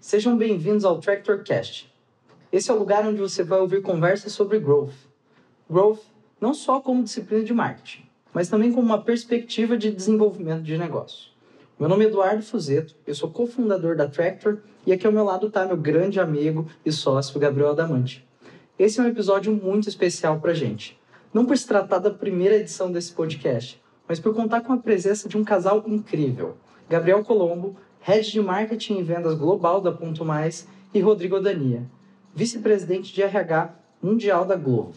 Sejam bem-vindos ao TractorCast. Esse é o lugar onde você vai ouvir conversas sobre growth. Growth não só como disciplina de marketing, mas também como uma perspectiva de desenvolvimento de negócio. Meu nome é Eduardo Fuzeto, eu sou cofundador da Tractor e aqui ao meu lado está meu grande amigo e sócio Gabriel Adamante. Esse é um episódio muito especial para gente. Não por se tratar da primeira edição desse podcast, mas por contar com a presença de um casal incrível. Gabriel Colombo, Head de Marketing e Vendas Global da Ponto Mais, e Rodrigo Dania, Vice-Presidente de RH Mundial da Globo.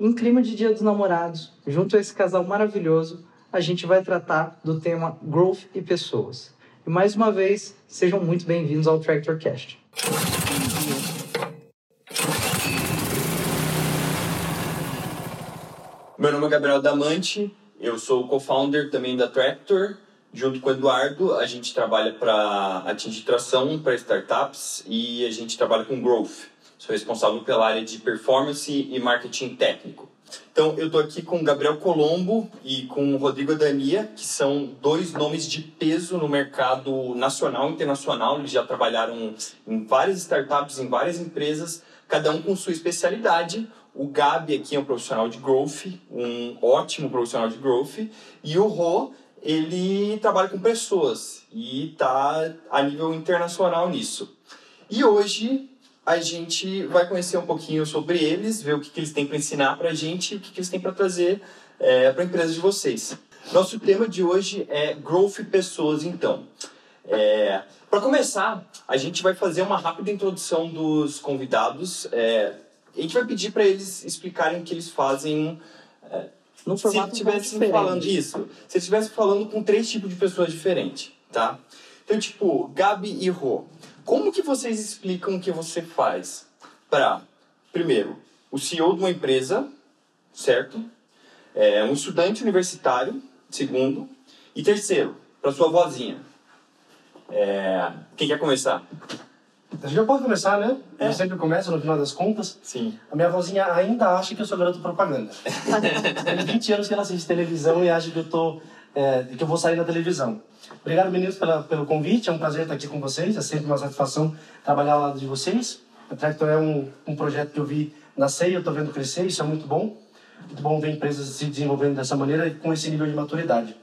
Em clima de Dia dos Namorados, junto a esse casal maravilhoso, a gente vai tratar do tema Growth e Pessoas. E mais uma vez, sejam muito bem-vindos ao TractorCast. Meu nome é Gabriel Damante, eu sou co-founder também da Tractor. Junto com o Eduardo, a gente trabalha para atingir tração para startups e a gente trabalha com growth. Sou responsável pela área de performance e marketing técnico. Então, eu estou aqui com o Gabriel Colombo e com o Rodrigo Dania, que são dois nomes de peso no mercado nacional e internacional. Eles já trabalharam em várias startups, em várias empresas, cada um com sua especialidade. O Gabi aqui é um profissional de growth, um ótimo profissional de growth, e o Rô, ele trabalha com pessoas e está a nível internacional nisso. E hoje a gente vai conhecer um pouquinho sobre eles, ver o que, que eles têm para ensinar para a gente e o que, que eles têm para trazer é, para a empresa de vocês. Nosso tema de hoje é Growth Pessoas, então. É, para começar, a gente vai fazer uma rápida introdução dos convidados. É, a gente vai pedir para eles explicarem o que eles fazem. No formato se estivesse falando isso, se estivesse falando com três tipos de pessoas diferentes, tá? Então, tipo, Gabi e Rô, como que vocês explicam o que você faz para, primeiro, o CEO de uma empresa, certo? É, um estudante universitário, segundo, e terceiro, para sua vozinha. É, quem quer começar? A gente já pode começar, né? É. Eu sempre começo no final das contas. Sim. A minha vozinha ainda acha que eu sou garoto propaganda. Tem 20 anos que ela assiste televisão e acha que eu tô é, que eu vou sair na televisão. Obrigado, meninos, pela, pelo convite. É um prazer estar aqui com vocês. É sempre uma satisfação trabalhar ao lado de vocês. A Tractor é um, um projeto que eu vi nascer e eu estou vendo crescer. Isso é muito bom. Muito bom ver empresas se desenvolvendo dessa maneira e com esse nível de maturidade.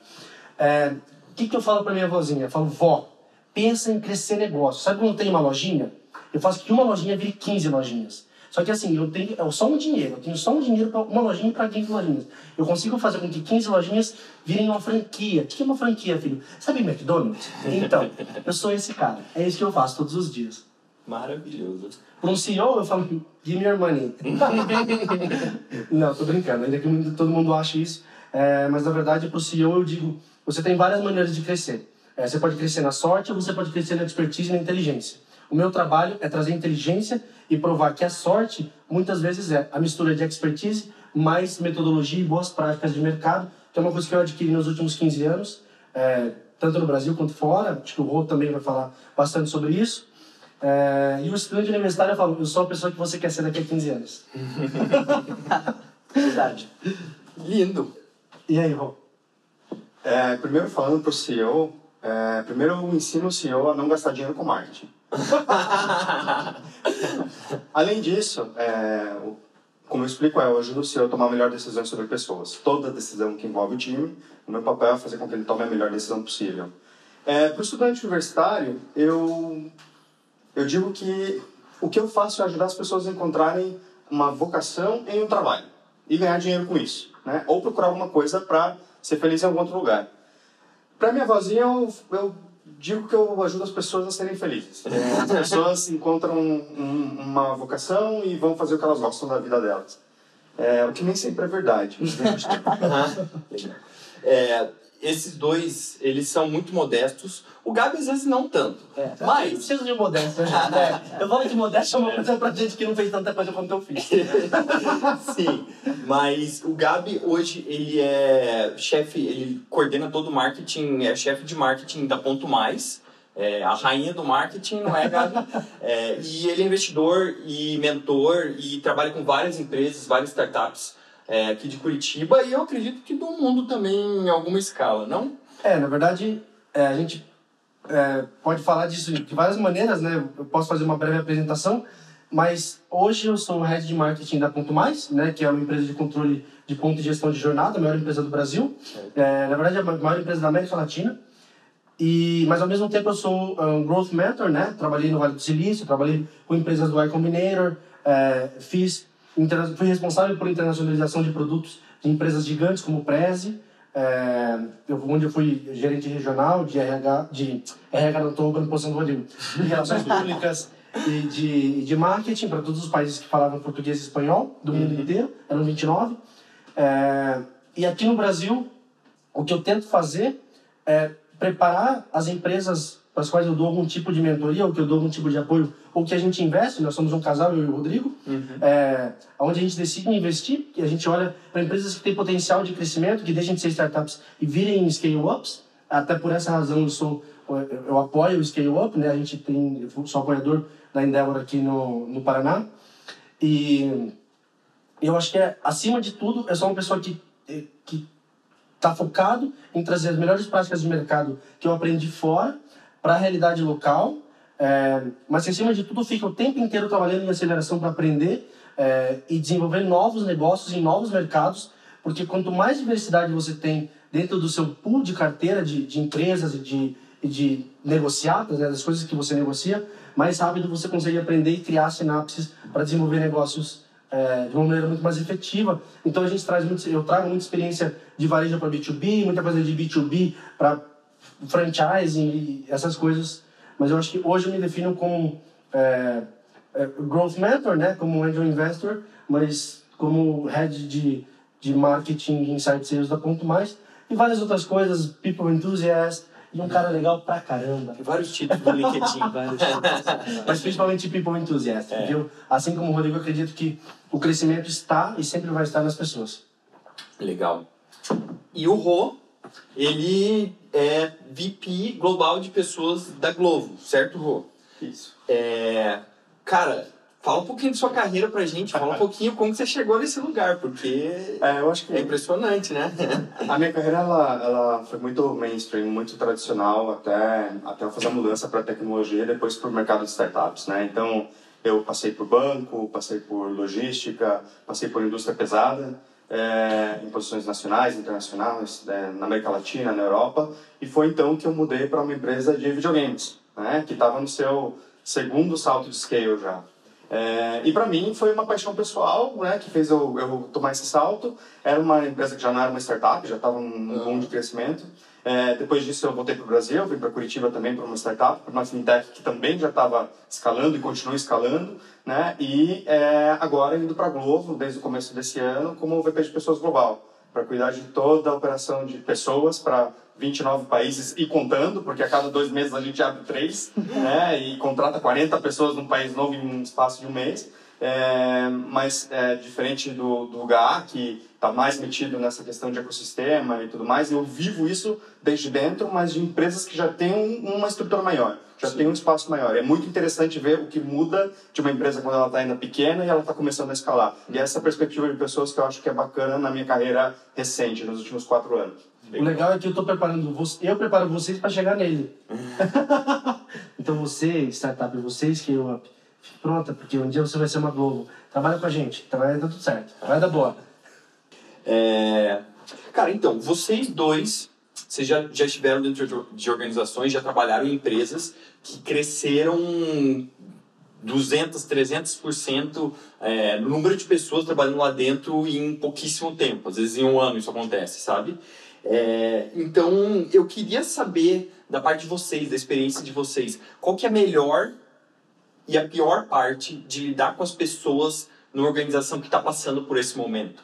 É, o que, que eu falo para minha vozinha? Eu falo, vó, pensa em crescer negócio. Sabe quando tem uma lojinha? Eu faço que uma lojinha vire 15 lojinhas. Só que assim, eu tenho é só um dinheiro, eu tenho só um dinheiro para uma lojinha para 15 lojinhas. Eu consigo fazer com que 15 lojinhas virem uma franquia. O que é uma franquia, filho? Sabe McDonald's? Então, eu sou esse cara. É isso que eu faço todos os dias. Maravilhoso. Para um CEO, eu falo, give me your money. Não, tô brincando, ainda que todo mundo ache isso. É, mas na verdade, para o CEO, eu digo, você tem várias maneiras de crescer. É, você pode crescer na sorte ou você pode crescer na expertise e na inteligência. O meu trabalho é trazer inteligência e provar que a sorte, muitas vezes, é a mistura de expertise mais metodologia e boas práticas de mercado, que é uma coisa que eu adquiri nos últimos 15 anos, é, tanto no Brasil quanto fora. Acho que o Rô também vai falar bastante sobre isso. É, e o estudante universitário, eu falo, eu sou a pessoa que você quer ser daqui a 15 anos. Verdade. Lindo. E aí, Rô? É, primeiro falando para o CEO, é, primeiro eu ensino o CEO a não gastar dinheiro com marketing. Além disso, é, como eu explico, é, eu ajudo o CEO a tomar a melhor decisão sobre pessoas. Toda decisão que envolve o time, o meu papel é fazer com que ele tome a melhor decisão possível. É, para o estudante universitário, eu, eu digo que o que eu faço é ajudar as pessoas a encontrarem uma vocação em um trabalho e ganhar dinheiro com isso, né? Ou procurar alguma coisa para ser feliz em algum outro lugar. Para minha vozinha, eu, eu digo que eu ajudo as pessoas a serem felizes. É, as pessoas encontram um, uma vocação e vão fazer o que elas gostam da vida delas. É, o que nem sempre é verdade. é, esses dois, eles são muito modestos. O Gabi, às vezes, não tanto. É, mas... Não precisa de modéstia. Né? Eu falo de modéstia, é uma coisa pra gente que não fez tanta coisa quanto eu fiz. Sim, mas o Gabi, hoje, ele é chefe, ele coordena todo o marketing, é chefe de marketing da Ponto Mais. É, a rainha do marketing, não é, Gabi? É, e ele é investidor e mentor e trabalha com várias empresas, várias startups é, aqui de Curitiba e eu acredito que do mundo também em alguma escala, não? É, na verdade, é, a gente é, pode falar disso de várias maneiras, né? Eu posso fazer uma breve apresentação, mas hoje eu sou o head de marketing da Ponto Mais, né? Que é uma empresa de controle de ponto de gestão de jornada, a maior empresa do Brasil. É, na verdade, é a maior empresa da América Latina. E, mas ao mesmo tempo eu sou um growth mentor, né? Trabalhei no Vale do Silício, trabalhei com empresas do Y Combinator, é, fiz, fui responsável por internacionalização de produtos de empresas gigantes como Prezi, é, onde eu fui gerente regional de RH, de RH não estou ocupando posição do Rodrigo, de relações públicas e de, de marketing para todos os países que falavam português e espanhol do mundo uhum. inteiro, eram 29. É, e aqui no Brasil, o que eu tento fazer é preparar as empresas para as quais eu dou algum tipo de mentoria, ou que eu dou algum tipo de apoio, ou que a gente investe, nós somos um casal, eu e o Rodrigo, uhum. é, onde a gente decide investir, que a gente olha para empresas que têm potencial de crescimento, que deixem de ser startups e virem scale-ups, até por essa razão eu sou eu apoio o scale-up, né? a gente tem, eu sou apoiador da Endeavor aqui no, no Paraná, e eu acho que, é, acima de tudo, eu sou uma pessoa que, que está focado em trazer as melhores práticas de mercado que eu aprendi fora para a realidade local, é, mas acima de tudo fica o tempo inteiro trabalhando em aceleração para aprender é, e desenvolver novos negócios em novos mercados, porque quanto mais diversidade você tem dentro do seu pool de carteira de, de empresas e de, de negociadas, né, das coisas que você negocia, mais rápido você consegue aprender e criar sinapses para desenvolver negócios é, de uma maneira muito mais efetiva. Então a gente traz muito, eu trago muita experiência de varejo para B2B, muita coisa de B2B para franchising e essas coisas. Mas eu acho que hoje eu me defino como é, é, growth mentor, né, como angel investor, mas como head de, de marketing e insight sales da Ponto Mais e várias outras coisas, people enthusiast e um cara legal pra caramba. Vários títulos do LinkedIn. vários títulos. Mas principalmente people enthusiast. É. Eu, assim como o Rodrigo, acredito que o crescimento está e sempre vai estar nas pessoas. Legal. E o Rô, ele é VP global de pessoas da Globo, certo, Rô? Isso. É, cara, fala um pouquinho de sua carreira pra gente, fala um pouquinho como você chegou nesse lugar, porque é, eu acho que é impressionante, né? A minha carreira ela, ela foi muito mainstream, muito tradicional, até, até eu fazer a mudança para tecnologia e depois para o mercado de startups, né? Então, eu passei por banco, passei por logística, passei por indústria pesada, é, em posições nacionais, internacionais, é, na América Latina, na Europa, e foi então que eu mudei para uma empresa de videogames, né, que estava no seu segundo salto de scale já. É, e para mim foi uma paixão pessoal né, que fez eu, eu tomar esse salto. Era uma empresa que já não era uma startup, já estava num boom de crescimento. É, depois disso eu voltei para o Brasil, vim para Curitiba também para uma startup, para uma fintech que também já estava escalando e continua escalando, né? E é, agora indo para a Globo desde o começo desse ano como VP de pessoas global, para cuidar de toda a operação de pessoas para 29 países e contando, porque a cada dois meses a gente abre três, né? E contrata 40 pessoas num país novo em um espaço de um mês. É, mas é, diferente do, do que está mais metido nessa questão de ecossistema e tudo mais, eu vivo isso desde dentro, mas de empresas que já têm um, uma estrutura maior, já Sim. tem um espaço maior. É muito interessante ver o que muda de uma empresa quando ela está ainda pequena e ela está começando a escalar. E essa perspectiva de pessoas que eu acho que é bacana na minha carreira recente, nos últimos quatro anos. O legal é que eu estou preparando você, eu preparo vocês para chegar nele. então você, startup, você, scale up pronta, porque um dia você vai ser uma Globo. Trabalha com a gente, trabalha dar tudo certo, vai dar boa. É... Cara, então, vocês dois, vocês já, já estiveram dentro de organizações, já trabalharam em empresas que cresceram 200, 300% é, no número de pessoas trabalhando lá dentro em pouquíssimo tempo. Às vezes em um ano isso acontece, sabe? É, então, eu queria saber da parte de vocês, da experiência de vocês, qual que é a melhor e a pior parte de lidar com as pessoas numa organização que está passando por esse momento?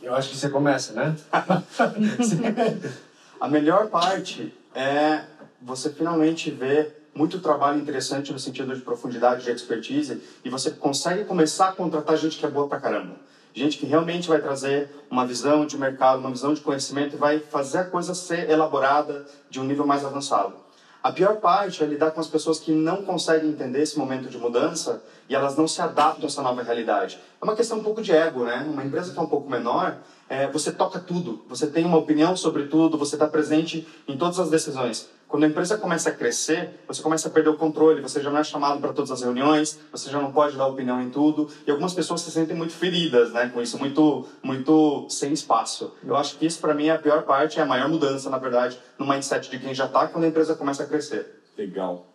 Eu acho que você começa, né? a melhor parte é você finalmente ver muito trabalho interessante no sentido de profundidade, de expertise, e você consegue começar a contratar gente que é boa pra caramba. Gente que realmente vai trazer uma visão de mercado, uma visão de conhecimento e vai fazer a coisa ser elaborada de um nível mais avançado. A pior parte é lidar com as pessoas que não conseguem entender esse momento de mudança e elas não se adaptam a essa nova realidade. É uma questão um pouco de ego, né? Uma empresa que é um pouco menor, é, você toca tudo, você tem uma opinião sobre tudo, você está presente em todas as decisões. Quando a empresa começa a crescer, você começa a perder o controle, você já não é chamado para todas as reuniões, você já não pode dar opinião em tudo, e algumas pessoas se sentem muito feridas, né, com isso, muito, muito sem espaço. Eu acho que isso para mim é a pior parte, é a maior mudança, na verdade, no mindset de quem já está quando a empresa começa a crescer. Legal.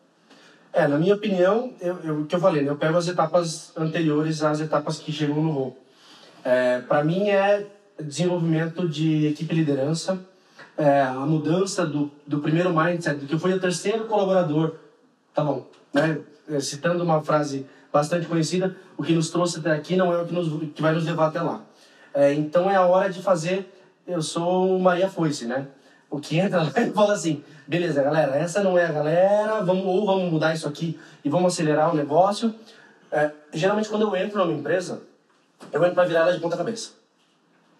É, na minha opinião, eu, que eu falei, né? eu pego as etapas anteriores às etapas que chegam no rol. É, para mim é desenvolvimento de equipe liderança, é, a mudança do, do primeiro mindset, do que fui o terceiro colaborador, tá bom, né? É, citando uma frase bastante conhecida, o que nos trouxe até aqui não é o que, nos, que vai nos levar até lá. É, então é a hora de fazer, eu sou Maria Foice, né? O que entra lá e fala assim, beleza, galera, essa não é a galera, vamos, ou vamos mudar isso aqui e vamos acelerar o negócio. É, geralmente quando eu entro numa empresa, eu entro para virar ela de ponta cabeça.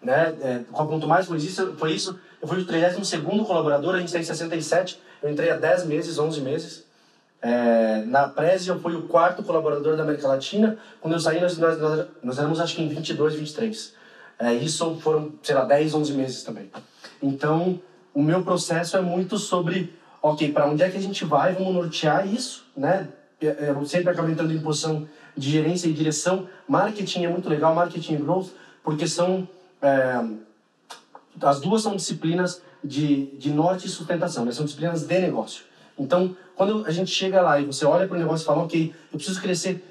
Né? É, a Ponto Mais foi isso, foi isso. Eu fui o 32 colaborador, a gente tem 67, eu entrei há 10 meses, 11 meses. É, na Prezi eu fui o quarto colaborador da América Latina. Quando eu saí, nós, nós, nós éramos acho que em 22, 23. É, isso foram, sei lá, 10, 11 meses também. Então, o meu processo é muito sobre, ok, para onde é que a gente vai, vamos nortear isso, né? Eu sempre acabo entrando em posição de gerência e direção. Marketing é muito legal, marketing e growth, porque são é, as duas são disciplinas de, de norte e sustentação, né? são disciplinas de negócio. Então, quando a gente chega lá e você olha para o negócio e fala, ok, eu preciso crescer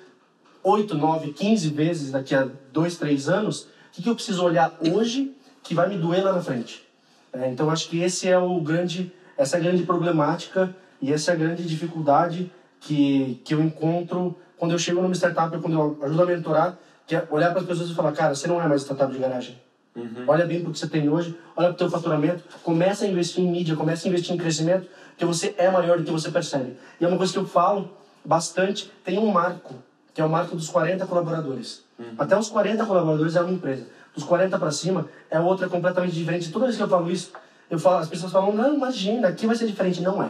8, 9, 15 vezes daqui a 2, 3 anos, o que, que eu preciso olhar hoje que vai me doer lá na frente? É, então acho que esse é o grande, essa é a grande problemática e essa é a grande dificuldade que, que eu encontro quando eu chego numa startup, quando eu ajudo a mentorar, que é olhar para as pessoas e falar, cara, você não é mais startup de garagem. Uhum. Olha bem para o que você tem hoje, olha para o teu faturamento, começa a investir em mídia, começa a investir em crescimento, porque você é maior do que você percebe. E é uma coisa que eu falo bastante, tem um marco, que é o marco dos 40 colaboradores. Uhum. Até os 40 colaboradores é uma empresa dos 40 para cima, é outra completamente diferente. Toda vez que eu falo isso, eu falo, as pessoas falam, não, imagina, aqui vai ser diferente. Não é.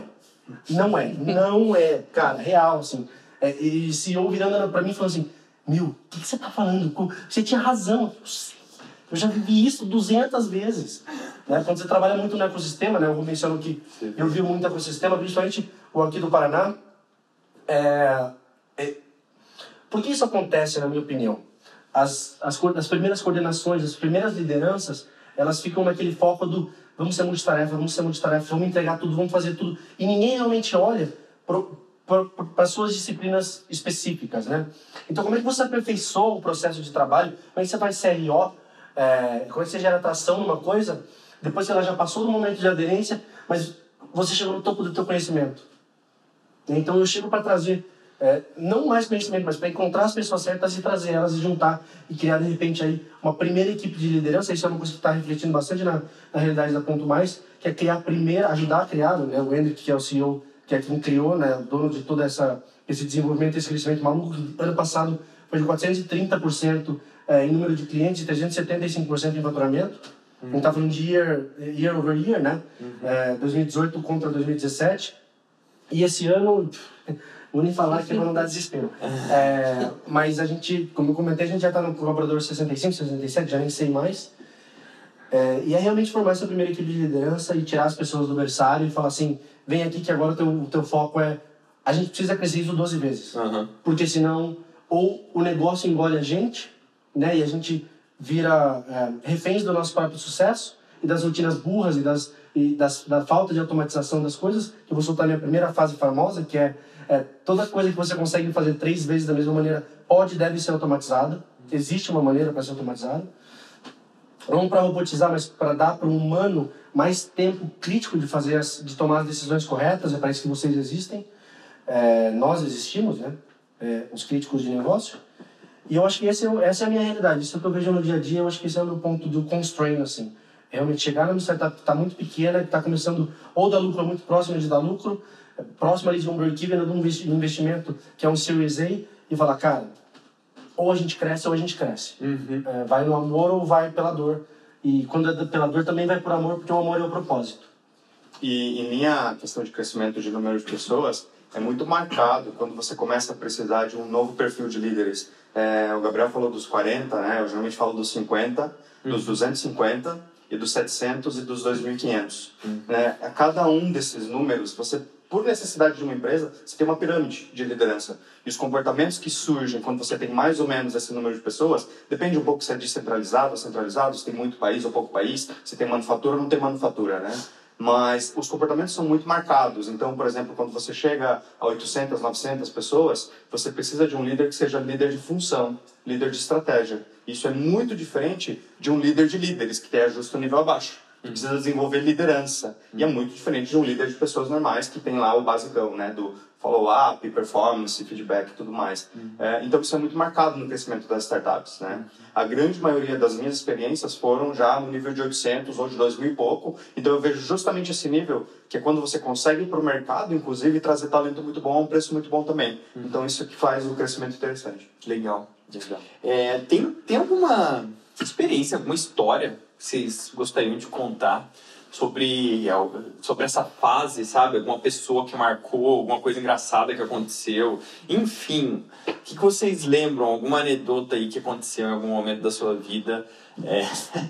Não é. Não é, cara, real, assim. É, e se eu virando para mim falando assim, meu, o que, que, você tá falando? Você tinha razão. Eu já vivi isso 200 vezes. Né? Quando você trabalha muito no ecossistema, né? eu menciono que eu vi muito ecossistema, principalmente o aqui do Paraná. É, é, por que isso acontece, na minha opinião? as, as, as primeiras coordenações, as primeiras lideranças, elas ficam naquele foco do vamos ser multitarefa, vamos ser multitarefa, vamos entregar tudo, vamos fazer tudo. E ninguém realmente olha para suas disciplinas específicas, né? Então, como é que você aperfeiçoa o processo de trabalho? Como é que você faz CRO? É, que você gera atração numa coisa? Depois que ela já passou do momento de aderência, mas você chegou no topo do teu conhecimento. Então, eu chego para trazer é, não mais conhecimento, mas para encontrar as pessoas certas e trazer elas e juntar e criar de repente aí uma primeira equipe de liderança. Isso é uma coisa que está refletindo bastante na, na realidade da Ponto Mais, que é criar a primeira, ajudar a criar, né? O Hendrick, que é o CEO, que é quem criou, né? Dono de todo essa, esse desenvolvimento, esse crescimento maluco. Ano passado foi de 430% é, em número de clientes e 375% em faturamento. Uhum. A gente está falando de year, year over year, né? Uhum. É, 2018 contra 2017. E esse ano Vou nem falar que é não dar desespero. É, mas a gente, como eu comentei, a gente já está no colaborador 65, 67, já nem sei mais. É, e é realmente formar essa primeira equipe de liderança e tirar as pessoas do berçário e falar assim: vem aqui que agora o teu, teu foco é. A gente precisa crescer isso 12 vezes. Uhum. Porque senão, ou o negócio engole a gente, né, e a gente vira é, reféns do nosso próprio sucesso e das rotinas burras e, das, e das, da falta de automatização das coisas. Que eu vou soltar a minha primeira fase famosa, que é é, toda coisa que você consegue fazer três vezes da mesma maneira pode e deve ser automatizada. Existe uma maneira para ser automatizada. Não para robotizar, mas para dar para o humano mais tempo crítico de fazer as, de tomar as decisões corretas. É para isso que vocês existem. É, nós existimos, né? É, os críticos de negócio. E eu acho que esse é, essa é a minha realidade. Isso é o que eu vejo no dia a dia. Eu acho que esse é o meu ponto do constraint, assim. Realmente chegar numa startup que está muito pequena, que está começando ou dar lucro muito próximo de dar lucro, próximo ali de um break-even de um investimento que é um Series A e falar, cara, ou a gente cresce ou a gente cresce. Uhum. É, vai no amor ou vai pela dor. E quando é pela dor também vai por amor, porque o amor é o propósito. E em minha questão de crescimento de número de pessoas, é muito marcado quando você começa a precisar de um novo perfil de líderes. É, o Gabriel falou dos 40, né? Eu geralmente falo dos 50, uhum. dos 250 e dos 700 e dos 2.500. Né? A cada um desses números, você por necessidade de uma empresa, você tem uma pirâmide de liderança. E os comportamentos que surgem quando você tem mais ou menos esse número de pessoas, depende um pouco se é descentralizado ou centralizado, se tem muito país ou pouco país, se tem manufatura ou não tem manufatura, né? Mas os comportamentos são muito marcados. Então, por exemplo, quando você chega a 800, 900 pessoas, você precisa de um líder que seja líder de função, líder de estratégia. Isso é muito diferente de um líder de líderes, que tem justo nível abaixo precisa desenvolver liderança. E é muito diferente de um líder de pessoas normais que tem lá o basicão, né? Do follow-up, performance, feedback e tudo mais. Uhum. É, então isso é muito marcado no crescimento das startups, né? A grande maioria das minhas experiências foram já no nível de 800 ou de 2 mil e pouco. Então eu vejo justamente esse nível, que é quando você consegue ir para o mercado, inclusive, trazer talento muito bom a um preço muito bom também. Uhum. Então isso que faz o crescimento interessante. Legal. Legal. É, tem, tem alguma experiência, alguma história vocês gostariam de contar sobre, sobre essa fase, sabe? Alguma pessoa que marcou, alguma coisa engraçada que aconteceu. Enfim, o que, que vocês lembram? Alguma anedota aí que aconteceu em algum momento da sua vida? É...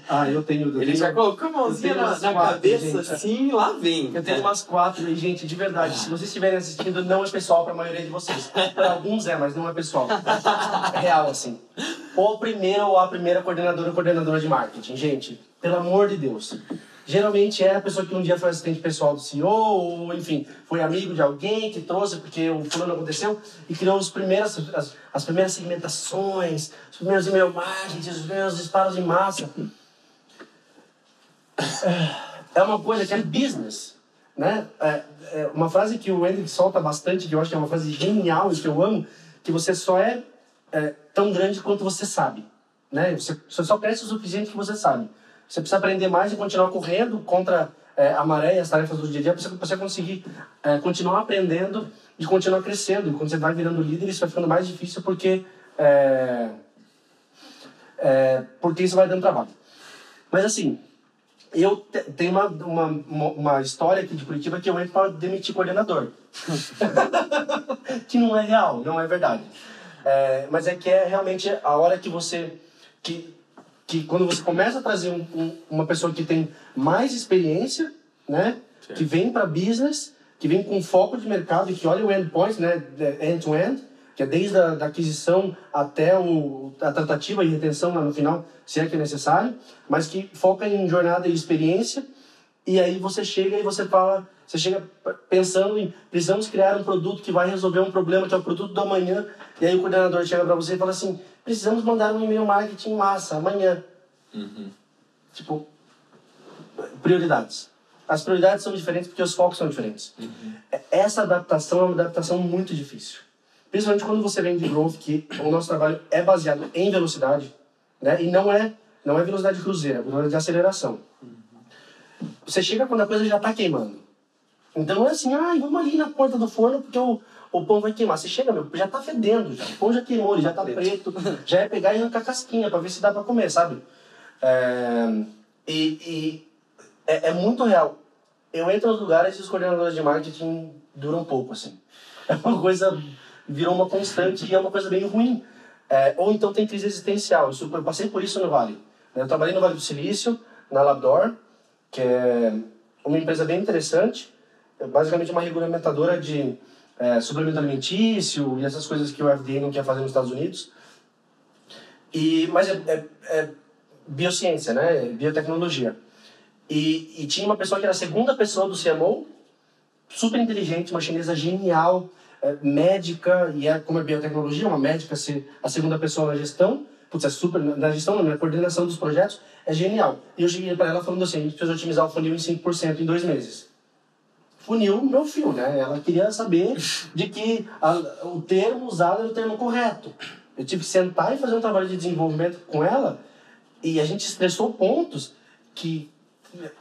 Ah, eu tenho. Eu Ele tenho, já colocou a mãozinha na, na quatro, cabeça gente. assim lá vem. Eu tenho umas quatro, e, gente, de verdade, se vocês estiverem assistindo, não é pessoal para a maioria de vocês. Para alguns é, mas não é pessoal. É real, assim. Ou o primeiro ou a primeira coordenadora ou coordenadora de marketing. Gente, pelo amor de Deus. Geralmente é a pessoa que um dia foi assistente pessoal do CEO, ou enfim, foi amigo de alguém que trouxe porque o fulano aconteceu e criou os primeiros, as, as primeiras segmentações, os primeiros e-mail marketing, os primeiros disparos em massa. É uma coisa que é business. Né? É, é uma frase que o Andy solta bastante, que eu acho que é uma frase genial e que eu amo, que você só é, é tão grande quanto você sabe. Né? Você, você só cresce o suficiente que você sabe. Você precisa aprender mais e continuar correndo contra é, a maré e as tarefas do dia a dia para você conseguir é, continuar aprendendo e continuar crescendo. E quando você vai virando líder, isso vai ficando mais difícil porque, é, é, porque isso vai dando trabalho. Mas assim, eu te, tenho uma, uma, uma história aqui de Curitiba que eu entro para demitir coordenador. que não é real, não é verdade. É, mas é que é realmente a hora que você... Que, que quando você começa a trazer um, um, uma pessoa que tem mais experiência, né, Sim. que vem para business, que vem com foco de mercado e que olha o endpoint, né, end-to-end, que é desde a da aquisição até o, a tratativa e retenção lá no final, se é que é necessário, mas que foca em jornada e experiência, e aí você chega e você fala, você chega pensando em precisamos criar um produto que vai resolver um problema que é o produto do amanhã, e aí o coordenador chega para você e fala assim, precisamos mandar um e-mail marketing massa amanhã. Uhum. Tipo, prioridades. As prioridades são diferentes porque os focos são diferentes. Uhum. Essa adaptação é uma adaptação muito difícil. Principalmente quando você vem de growth, que o nosso trabalho é baseado em velocidade, né? E não é, não é velocidade cruzeira, é velocidade de aceleração. Uhum. Você chega quando a coisa já está queimando. Então é assim, ah, vamos ali na porta do forno porque o, o pão vai queimar. Você chega, meu, já tá fedendo, já. o pão já queimou, ele já tá preto. Já é pegar e arrancar casquinha para ver se dá para comer, sabe? É, e, e é, é, muito real. Eu entro nos lugares e os coordenadores de marketing duram pouco, assim. É uma coisa, virou uma constante e é uma coisa bem ruim. É, ou então tem crise existencial. Eu, eu passei por isso no Vale. Eu trabalhei no Vale do Silício, na Labdor, que é uma empresa bem interessante. É basicamente uma regulamentadora de é, suplemento alimentício e essas coisas que o FDA não quer fazer nos Estados Unidos. E, mas é, é, é biociência, né? É biotecnologia. E, e tinha uma pessoa que era a segunda pessoa do CMO, super inteligente, uma chinesa genial, é, médica, e é como é biotecnologia, uma médica ser a segunda pessoa na gestão. Putz, é super, na gestão, na coordenação dos projetos, é genial. E eu cheguei para ela falando assim, a gente precisa otimizar o funil em 5% em dois meses funil meu fio, né? Ela queria saber de que a, o termo usado era o termo correto. Eu tive que sentar e fazer um trabalho de desenvolvimento com ela e a gente estressou pontos que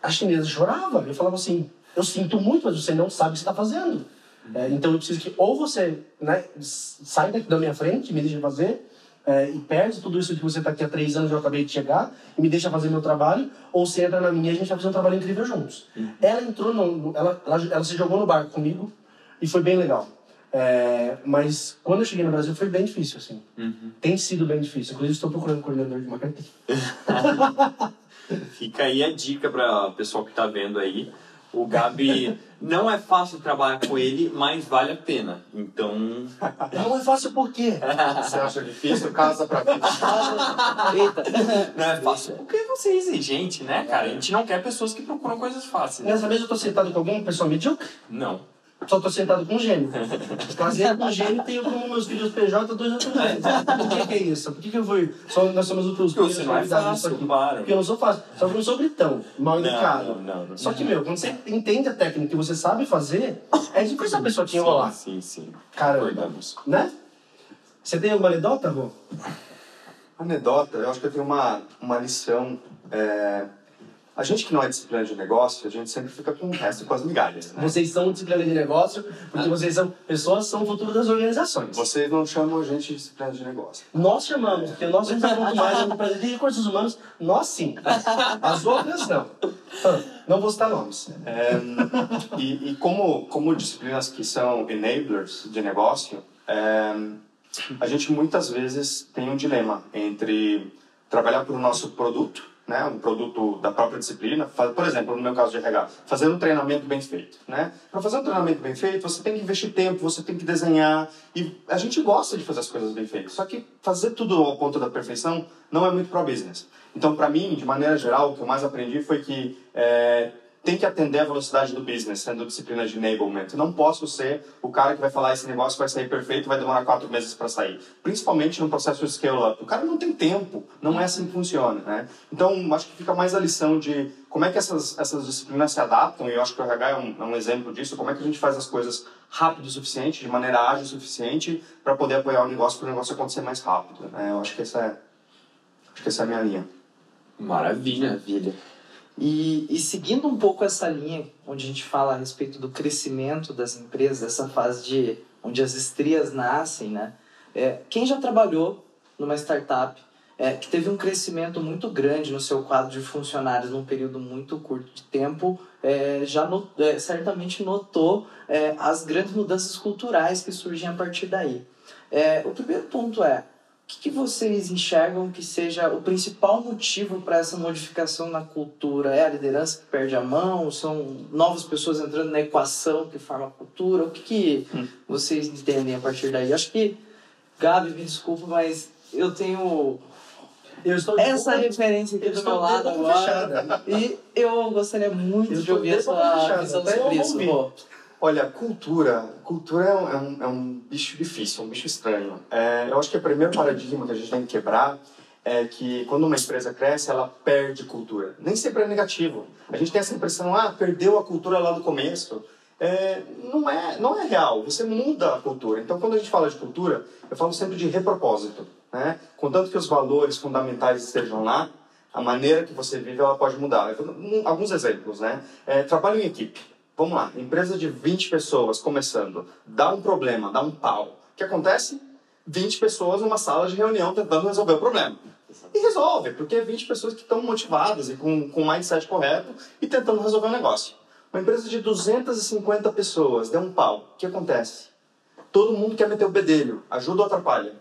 a chinesa chorava. Eu falava assim, eu sinto muito, mas você não sabe o que está fazendo. É, então eu preciso que ou você né, sai da minha frente, me deixe fazer, é, e perde tudo isso que você está aqui há três anos, eu acabei de chegar, e me deixa fazer meu trabalho, ou você entra na minha e a gente vai fazer um trabalho incrível juntos. Uhum. Ela entrou, no, ela, ela, ela, se jogou no barco comigo, e foi bem legal. É, mas quando eu cheguei no Brasil foi bem difícil, assim. Uhum. Tem sido bem difícil. Inclusive estou procurando um coordenador de marketing. Fica aí a dica para o pessoal que está vendo aí. O Gabi não é fácil trabalhar com ele, mas vale a pena. Então. Não é fácil por quê? Você acha difícil? Casa pra vida. Eita. Não é fácil porque você é exigente, né, cara? A gente não quer pessoas que procuram coisas fáceis. Nessa vez eu tô sentado com alguma pessoa medíocre? Não. Só tô sentado com um gênio. Casei com um gênio e tenho como meus filhos PJ dois outros gênios. Por que, que é isso? Por que, que eu vou. Só, nós somos os Porque você não é fácil, claro. Porque eu não sou fácil. Só que eu não sou gritão, mal educado. não, não, não. Só que, meu, quando você entende a técnica e você sabe fazer, é difícil a pessoa te enrolar. Sim, sim. sim. Caramba. Né? Você tem alguma anedota, Rô? Anedota, eu acho que eu tenho uma, uma lição. é, A gente que não é disciplina de negócio, a gente sempre fica com o resto, com as migalhas. Né? Vocês são disciplina de negócio, porque vocês são pessoas são o futuro das organizações. Vocês não chamam a gente de disciplina de negócio. Nós chamamos, porque nós somos muito mais no Brasil de recursos humanos, nós sim. As outras não. Ah, Não vou citar nomes. É, e e como, como disciplinas que são enablers de negócio, é, a gente muitas vezes tem um dilema entre trabalhar para o nosso produto, né, um produto da própria disciplina, por exemplo, no meu caso de RH, fazer um treinamento bem feito. Né? Para fazer um treinamento bem feito, você tem que investir tempo, você tem que desenhar, e a gente gosta de fazer as coisas bem feitas, só que fazer tudo ao ponto da perfeição não é muito pro business. Então, para mim, de maneira geral, o que eu mais aprendi foi que é, tem que atender a velocidade do business, sendo disciplina de enablement. Não posso ser o cara que vai falar esse negócio vai sair perfeito, vai demorar quatro meses para sair. Principalmente no processo de scale-up. O cara não tem tempo, não é assim que funciona. Né? Então, acho que fica mais a lição de como é que essas, essas disciplinas se adaptam, e eu acho que o RH é um, é um exemplo disso, como é que a gente faz as coisas rápido o suficiente, de maneira ágil o suficiente, para poder apoiar o negócio, para o negócio acontecer mais rápido. Né? Eu acho que essa é, acho que essa é a minha linha. Maravilha. Maravilha. E, e seguindo um pouco essa linha, onde a gente fala a respeito do crescimento das empresas, dessa fase de onde as estrias nascem, né? É, quem já trabalhou numa startup é, que teve um crescimento muito grande no seu quadro de funcionários num período muito curto de tempo, é, já no- é, certamente notou é, as grandes mudanças culturais que surgem a partir daí. É, o primeiro ponto é, que, que vocês enxergam que seja o principal motivo para essa modificação na cultura? É a liderança que perde a mão? São novas pessoas entrando na equação que forma a cultura? O que, que vocês entendem a partir daí? Acho que, Gabi, me desculpa, mas eu tenho Eu estou essa boca- referência aqui eu do estou meu lado agora. fechada. E eu gostaria muito Eu de ouvir de a boca sua visão sobre isso. Olha, cultura, cultura é um, é um, é um bicho difícil, um bicho estranho. É, eu acho que o primeiro paradigma que a gente tem que quebrar é que quando uma empresa cresce, ela perde cultura. Nem sempre é negativo. A gente tem essa impressão, ah, perdeu a cultura lá do começo. É, não, é, não é real, você muda a cultura. Então, quando a gente fala de cultura, eu falo sempre de repropósito. Né? Contanto que os valores fundamentais estejam lá, a maneira que você vive ela pode mudar. Um- Alguns exemplos, né? É, trabalho em equipe. Vamos lá, empresa de 20 pessoas começando, dá um problema, dá um pau. O que acontece? 20 pessoas numa sala de reunião tentando resolver o problema. E resolve, porque é 20 pessoas que estão motivadas e com, com o mindset correto e tentando resolver o negócio. Uma empresa de 250 pessoas deu um pau. O que acontece? Todo mundo quer meter o bedelho, ajuda ou atrapalha?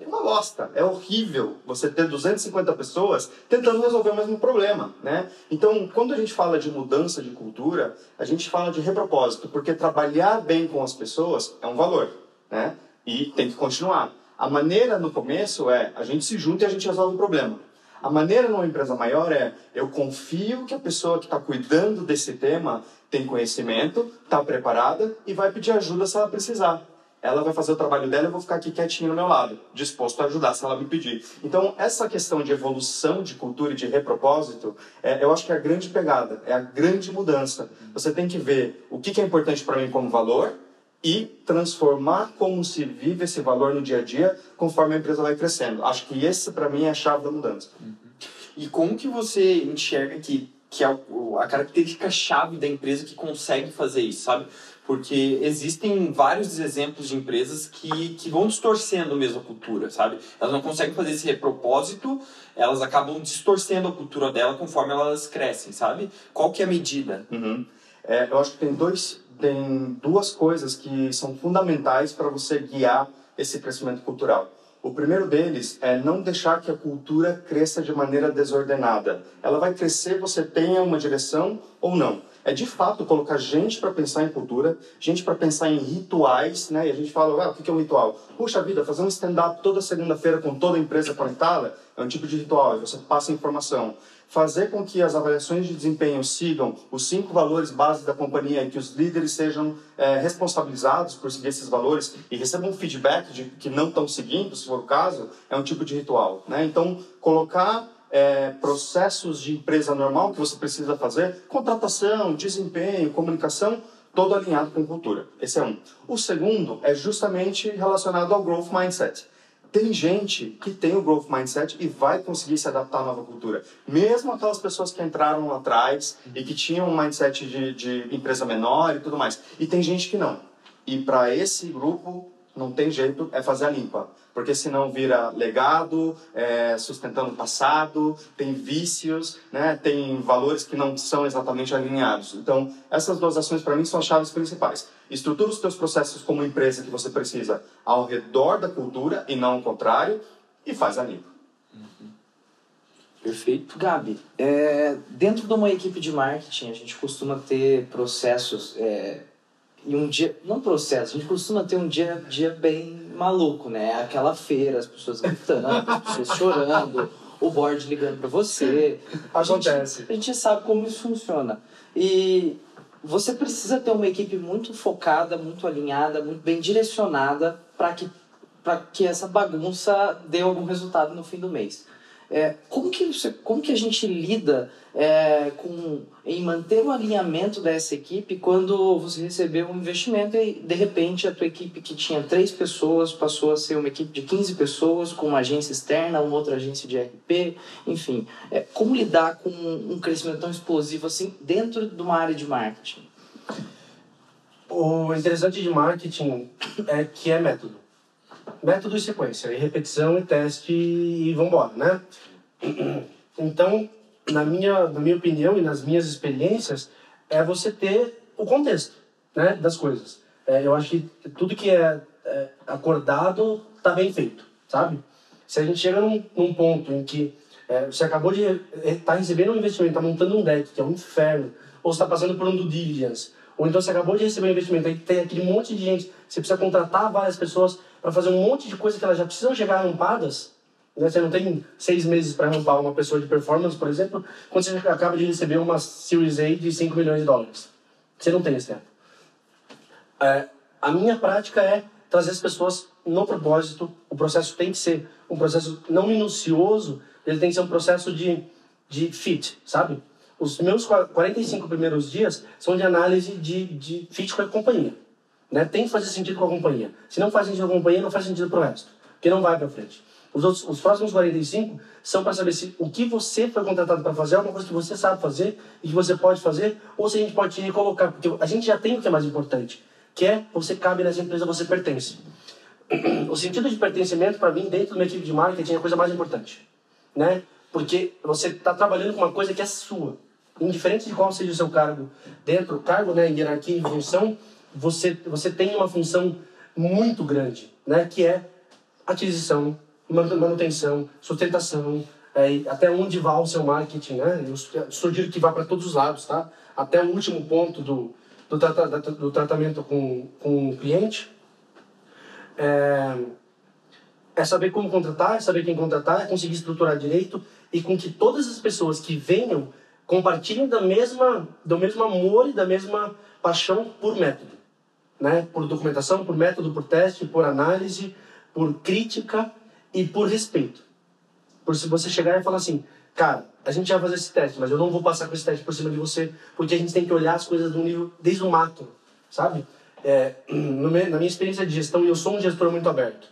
É uma bosta, é horrível você ter 250 pessoas tentando resolver o mesmo problema, né? Então, quando a gente fala de mudança de cultura, a gente fala de repropósito, porque trabalhar bem com as pessoas é um valor, né? E tem que continuar. A maneira no começo é a gente se junta e a gente resolve o problema. A maneira numa empresa maior é eu confio que a pessoa que está cuidando desse tema tem conhecimento, está preparada e vai pedir ajuda se ela precisar ela vai fazer o trabalho dela eu vou ficar aqui quietinho no meu lado, disposto a ajudar se ela me pedir. Então, essa questão de evolução de cultura e de repropósito, é, eu acho que é a grande pegada, é a grande mudança. Você tem que ver o que, que é importante para mim como valor e transformar como se vive esse valor no dia a dia conforme a empresa vai crescendo. Acho que esse, para mim, é a chave da mudança. E como que você enxerga que, que é a característica chave da empresa que consegue fazer isso, sabe? Porque existem vários exemplos de empresas que, que vão distorcendo mesmo a cultura, sabe? Elas não conseguem fazer esse repropósito, elas acabam distorcendo a cultura dela conforme elas crescem, sabe? Qual que é a medida? Uhum. É, eu acho que tem, dois, tem duas coisas que são fundamentais para você guiar esse crescimento cultural. O primeiro deles é não deixar que a cultura cresça de maneira desordenada. Ela vai crescer, você tenha uma direção ou não. É de fato colocar gente para pensar em cultura, gente para pensar em rituais, né? E a gente fala, ah, o que é um ritual? Puxa vida, fazer um stand-up toda segunda-feira com toda a empresa conectada é um tipo de ritual, você passa informação fazer com que as avaliações de desempenho sigam os cinco valores base da companhia e que os líderes sejam é, responsabilizados por seguir esses valores e recebam feedback de que não estão seguindo, se for o caso, é um tipo de ritual. Né? Então, colocar é, processos de empresa normal que você precisa fazer, contratação, desempenho, comunicação, todo alinhado com cultura. Esse é um. O segundo é justamente relacionado ao growth mindset tem gente que tem o growth mindset e vai conseguir se adaptar à nova cultura. Mesmo aquelas pessoas que entraram lá atrás e que tinham um mindset de, de empresa menor e tudo mais. E tem gente que não. E para esse grupo, não tem jeito, é fazer a limpa. Porque senão vira legado, é, sustentando o passado, tem vícios, né, tem valores que não são exatamente alinhados. Então, essas duas ações para mim são as chaves principais. Estrutura os teus processos como empresa que você precisa ao redor da cultura e não o contrário, e faz a limpa. Perfeito. Gabi, é, dentro de uma equipe de marketing, a gente costuma ter processos é, e um dia, não processo, a gente costuma ter um dia, dia bem maluco, né? Aquela feira, as pessoas gritando, as pessoas chorando, o board ligando para você. Acontece. A gente, a gente sabe como isso funciona. E você precisa ter uma equipe muito focada, muito alinhada, muito bem direcionada para que, que essa bagunça dê algum resultado no fim do mês. É, como, que você, como que a gente lida é, com, em manter o alinhamento dessa equipe quando você recebeu um investimento e de repente a tua equipe que tinha três pessoas passou a ser uma equipe de 15 pessoas com uma agência externa, uma outra agência de RP, enfim. É, como lidar com um crescimento tão explosivo assim dentro de uma área de marketing? O interessante de marketing é que é método método e sequência, e repetição e teste e vamos embora, né? Então, na minha, na minha opinião e nas minhas experiências, é você ter o contexto né, das coisas. É, eu acho que tudo que é, é acordado está bem feito, sabe? Se a gente chega num, num ponto em que é, você acabou de estar tá recebendo um investimento, está montando um deck, que é um inferno, ou está passando por um due diligence, ou então você acabou de receber um investimento, aí tem aquele monte de gente, você precisa contratar várias pessoas para fazer um monte de coisa que elas já precisam chegar rampadas. Né? Você não tem seis meses para rampar uma pessoa de performance, por exemplo, quando você acaba de receber uma Series A de 5 milhões de dólares. Você não tem esse tempo. É, a minha prática é trazer as pessoas no propósito. O processo tem que ser um processo não minucioso, ele tem que ser um processo de, de fit, sabe? Os meus 45 primeiros dias são de análise de, de fit com a companhia. Né? Tem que fazer sentido com a companhia. Se não faz sentido com a companhia, não faz sentido para o resto. Porque não vai para frente. Os, outros, os próximos 45 são para saber se o que você foi contratado para fazer é uma coisa que você sabe fazer e que você pode fazer, ou se a gente pode te recolocar. Porque a gente já tem o que é mais importante, que é você cabe nessa empresa, você pertence. O sentido de pertencimento, para mim, dentro de uma equipe de marketing, é a coisa mais importante. Né? Porque você está trabalhando com uma coisa que é sua. Indiferente de qual seja o seu cargo dentro, cargo, né, hierarquia, em função, você, você tem uma função muito grande, né? que é aquisição, manutenção, sustentação, é, até onde vai o seu marketing. Né? Eu sugiro que vá para todos os lados, tá? até o último ponto do, do, do tratamento com, com o cliente. É, é saber como contratar, é saber quem contratar, é conseguir estruturar direito e com que todas as pessoas que venham compartilhem da mesma, do mesmo amor e da mesma paixão por método né? por documentação, por método, por teste, por análise, por crítica e por respeito. Por se você chegar e falar assim, cara, a gente vai fazer esse teste, mas eu não vou passar com esse teste por cima de você, porque a gente tem que olhar as coisas do nível desde o macro, sabe? É, na minha experiência de gestão, eu sou um gestor muito aberto,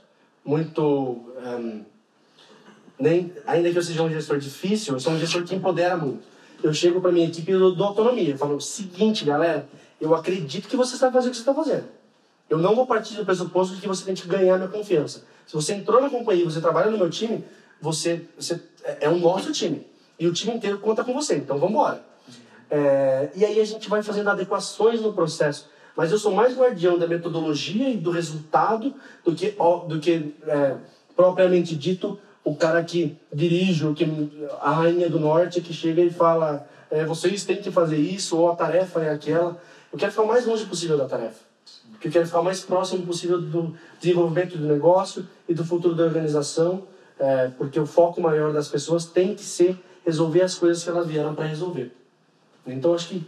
muito um, nem ainda que eu seja um gestor difícil, eu sou um gestor que empodera muito. Eu chego para minha equipe e dou autonomia. Eu falo, seguinte, galera, eu acredito que você sabe fazer o que você está fazendo. Eu não vou partir do pressuposto de que você tem que ganhar minha confiança. Se você entrou na companhia, você trabalha no meu time, você, você é um nosso time. E o time inteiro conta com você. Então, vamos embora. É, e aí a gente vai fazendo adequações no processo. Mas eu sou mais guardião da metodologia e do resultado do que, do que é, propriamente dito, o cara que dirige, o que, a rainha do norte que chega e fala é, vocês têm que fazer isso, ou a tarefa é aquela. Eu quero ficar o mais longe possível da tarefa. Eu quero ficar o mais próximo possível do desenvolvimento do negócio e do futuro da organização, é, porque o foco maior das pessoas tem que ser resolver as coisas que elas vieram para resolver. Então, acho que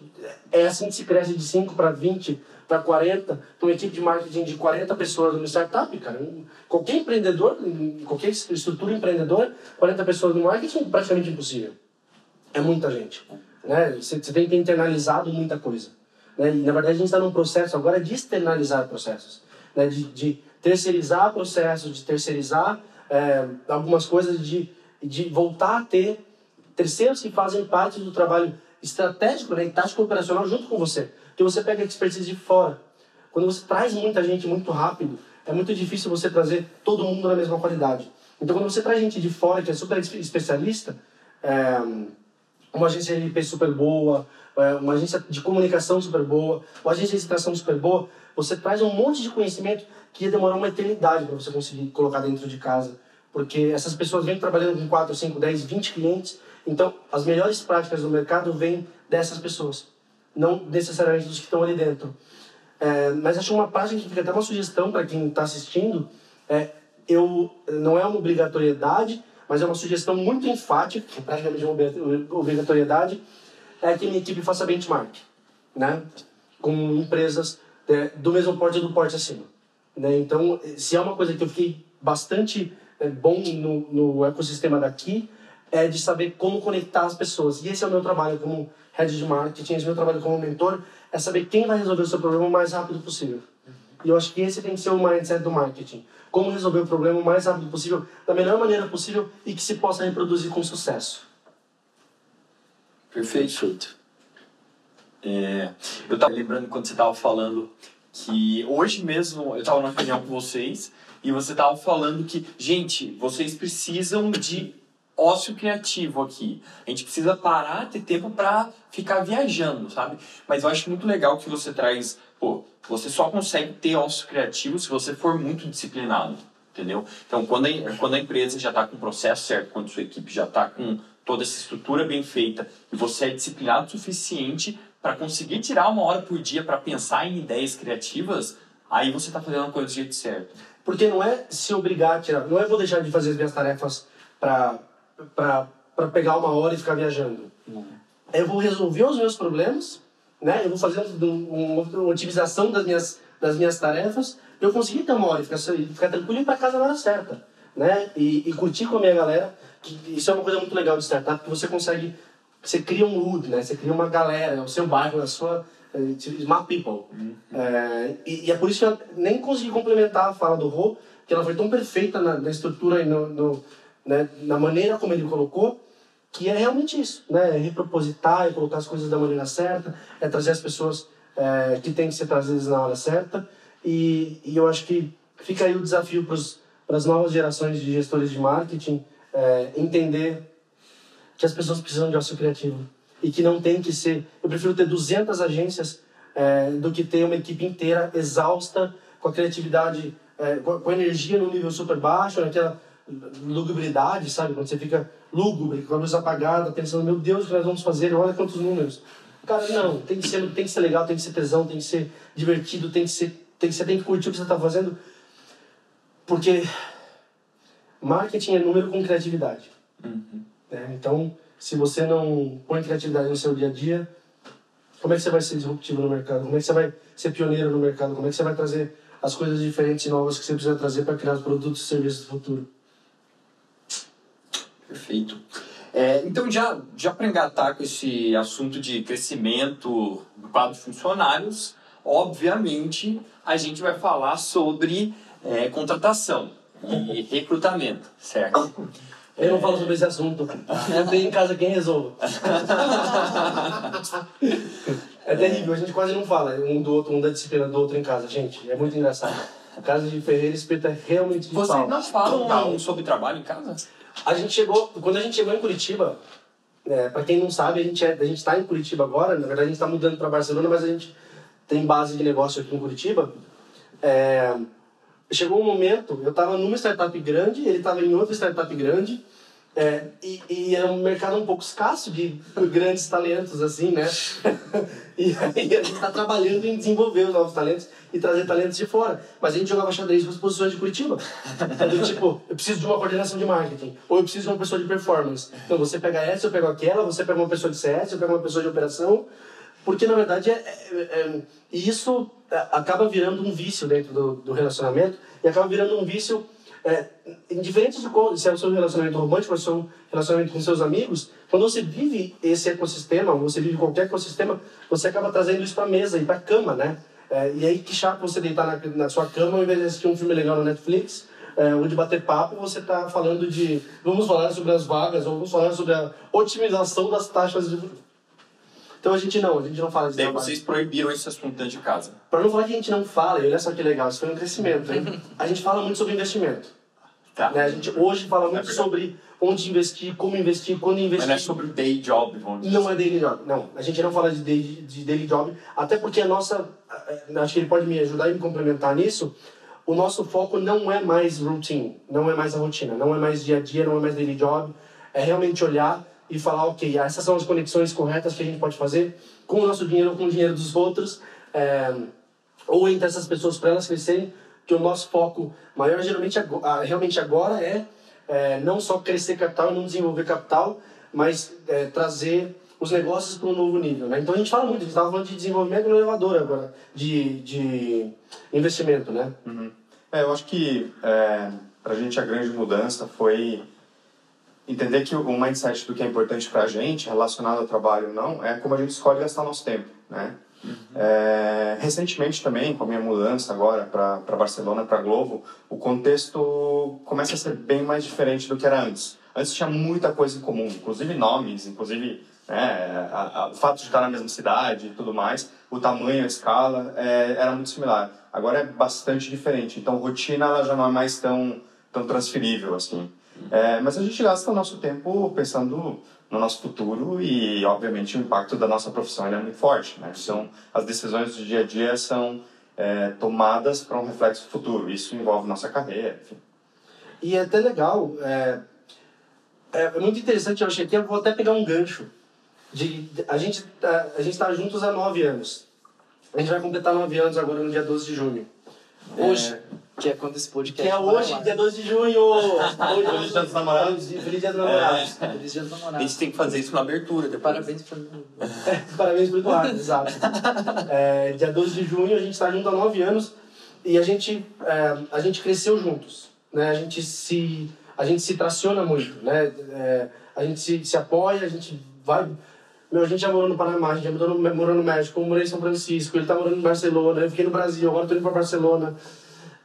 é assim que se cresce de 5 para 20, para 40, uma equipe de marketing de 40 pessoas numa startup, cara. Qualquer empreendedor, qualquer estrutura empreendedora, 40 pessoas no marketing é praticamente impossível. É muita gente. Né? Você tem que ter internalizado muita coisa. Né? Na verdade, a gente está num processo agora de externalizar processos. Né? De, de terceirizar processos, de terceirizar é, algumas coisas, de, de voltar a ter terceiros que fazem parte do trabalho estratégico né, e tático operacional junto com você. Porque você pega a expertise de fora. Quando você traz muita gente muito rápido, é muito difícil você trazer todo mundo na mesma qualidade. Então, quando você traz gente de fora que é super especialista, é, uma agência IP super boa, uma agência de comunicação super boa, uma agência de extração super boa, você traz um monte de conhecimento que ia demorar uma eternidade para você conseguir colocar dentro de casa. Porque essas pessoas vêm trabalhando com 4, 5, 10, 20 clientes, então as melhores práticas do mercado vêm dessas pessoas, não necessariamente dos que estão ali dentro. É, mas acho uma prática que fica até uma sugestão para quem está assistindo, é, eu, não é uma obrigatoriedade, mas é uma sugestão muito enfática, que é praticamente uma obrigatoriedade, é que minha equipe faça benchmark, né? Com empresas é, do mesmo porte do porte acima. Né? Então, se é uma coisa que eu fiquei bastante é, bom no, no ecossistema daqui, é de saber como conectar as pessoas. E esse é o meu trabalho como head de marketing, esse é o meu trabalho como mentor, é saber quem vai resolver o seu problema o mais rápido possível. E eu acho que esse tem que ser o mindset do marketing como resolver o problema o mais rápido possível, da melhor maneira possível e que se possa reproduzir com sucesso. Perfeito. É, eu estava lembrando quando você estava falando que hoje mesmo eu estava na reunião com vocês e você estava falando que, gente, vocês precisam de ócio criativo aqui. A gente precisa parar, ter tempo para ficar viajando, sabe? Mas eu acho muito legal que você traz, pô, você só consegue ter ócio criativo se você for muito disciplinado, entendeu? Então, quando a, quando a empresa já está com o processo certo, quando sua equipe já está com toda essa estrutura bem feita e você é disciplinado o suficiente para conseguir tirar uma hora por dia para pensar em ideias criativas, aí você está fazendo a coisa do jeito certo. Porque não é se obrigar a tirar, não é vou deixar de fazer as minhas tarefas para pegar uma hora e ficar viajando. Não. Eu vou resolver os meus problemas né? Eu vou fazendo uma, uma otimização das minhas, das minhas tarefas, eu consegui ter uma hora e ficar, ficar tranquilo e ir para casa na hora certa, né? E, e curtir com a minha galera, que isso é uma coisa muito legal de startup, que você consegue, você cria um mood, né? Você cria uma galera, o seu bairro, a sua eh, smart people. Uhum. É, e, e, é por isso que eu nem consegui complementar a fala do Rô, que ela foi tão perfeita na, na estrutura e no, no né, na maneira como ele colocou, que é realmente isso, né? É repropositar, é colocar as coisas da maneira certa, é trazer as pessoas é, que têm que ser trazidas na hora certa. E, e eu acho que fica aí o desafio para as novas gerações de gestores de marketing é, entender que as pessoas precisam de ócio criativo e que não tem que ser. Eu prefiro ter 200 agências é, do que ter uma equipe inteira exausta, com a criatividade, é, com a energia no nível super baixo, naquela lugubridade, sabe? Quando você fica lúgubre, com a luz apagada, pensando, meu Deus, o que nós vamos fazer? Olha quantos números. Cara, não, tem que ser, tem que ser legal, tem que ser tesão, tem que ser divertido, tem que ser, tem que, você tem que curtir o que você está fazendo. Porque marketing é número com criatividade. Uhum. É, então, se você não põe criatividade no seu dia a dia, como é que você vai ser disruptivo no mercado? Como é que você vai ser pioneiro no mercado? Como é que você vai trazer as coisas diferentes e novas que você precisa trazer para criar os produtos e serviços do futuro? Perfeito. É, então, já, já para engatar com esse assunto de crescimento do quadro de funcionários, obviamente a gente vai falar sobre é, contratação e recrutamento, certo? Eu não falo sobre esse assunto. É bem em casa quem resolve. é terrível, a gente quase não fala um do outro, um da disciplina do outro em casa, gente. É muito engraçado. A casa de Ferreira Espírito é realmente de Vocês não falam sobre trabalho em casa? A gente chegou, quando a gente chegou em Curitiba, é, para quem não sabe, a gente é, a gente está em Curitiba agora. Na verdade, a gente está mudando para Barcelona, mas a gente tem base de negócio aqui em Curitiba. É, chegou um momento, eu estava numa startup grande, ele estava em outra startup grande, é, e, e era um mercado um pouco escasso de grandes talentos, assim, né? e aí a gente está trabalhando em desenvolver os novos talentos e trazer talentos de fora. Mas a gente jogava xadrez com as posições de Curitiba. Então, tipo, eu preciso de uma coordenação de marketing, ou eu preciso de uma pessoa de performance. Então você pega essa, eu pego aquela, você pega uma pessoa de CS, eu pego uma pessoa de operação, porque na verdade é, é, é isso é, acaba virando um vício dentro do, do relacionamento e acaba virando um vício é, indiferente de se é o seu relacionamento romântico ou se é o seu relacionamento com seus amigos, quando você vive esse ecossistema, você vive qualquer ecossistema, você acaba trazendo isso para a mesa e para a cama, né? É, e aí que chato você deitar na, na sua cama ao invés de assistir um filme legal no Netflix, é, ou de bater papo, você está falando de vamos falar sobre as vagas, ou vamos falar sobre a otimização das taxas de então a gente não, a gente não fala de Daí trabalho. vocês proibiram esse assunto dentro de casa. Para não falar que a gente não fala, e olha só que legal, isso foi um crescimento, hein? A gente fala muito sobre investimento. Tá. Né? A gente hoje fala muito verdade. sobre onde investir, como investir, quando investir. Mas não é sobre day job, vamos dizer Não é daily job, não. A gente não fala de daily, de daily job, até porque a nossa. eh, Acho que ele pode me ajudar e me complementar nisso. O nosso foco não é mais routine, não é mais a rotina, não é mais dia a dia, não é mais daily job. É realmente olhar e falar, ok, essas são as conexões corretas que a gente pode fazer com o nosso dinheiro com o dinheiro dos outros, é, ou entre essas pessoas para elas crescerem, que o nosso foco maior geralmente ah, realmente agora é, é não só crescer capital não desenvolver capital, mas é, trazer os negócios para um novo nível. Né? Então a gente fala muito, a gente estava falando de desenvolvimento no elevador agora, de, de investimento, né? É, eu acho que para a gente a grande mudança foi entender que o mindset do que é importante para a gente, relacionado ao trabalho ou não, é como a gente escolhe gastar nosso tempo, né? É, recentemente também, com a minha mudança agora para Barcelona, para Globo, o contexto começa a ser bem mais diferente do que era antes. Antes tinha muita coisa em comum, inclusive nomes, inclusive né, a, a, o fato de estar na mesma cidade e tudo mais, o tamanho, a escala, é, era muito similar. Agora é bastante diferente, então rotina ela já não é mais tão, tão transferível assim. É, mas a gente gasta o nosso tempo pensando no nosso futuro e, obviamente, o impacto da nossa profissão ele é muito forte. Né? Então, as decisões do dia a dia são é, tomadas para um reflexo futuro. Isso envolve nossa carreira, enfim. E é até legal, é, é, é muito interessante, eu achei que eu vou até pegar um gancho. De, a gente a gente está juntos há nove anos. A gente vai completar nove anos agora no dia 12 de junho. Hoje, que é quando esse Que podcast é vai hoje, dia 12 de junho! Hoje, Feliz Dia dos Namorados. Feliz Dia dos Namorados. Feliz Dia dos A Namorados. gente tem que fazer isso na abertura depois. Parabéns mim. Parabéns pro Eduardo, exato. É, dia 12 de junho, a gente está junto há nove anos e a gente, é, a gente cresceu juntos. Né? A, gente se, a gente se traciona muito. Né? É, a gente se, se apoia, a gente vai. Meu, a gente já morou no Panamá, a gente já morou no, morou no México, eu morei em São Francisco, ele tá morando em Barcelona, eu fiquei no Brasil, agora tô indo para Barcelona.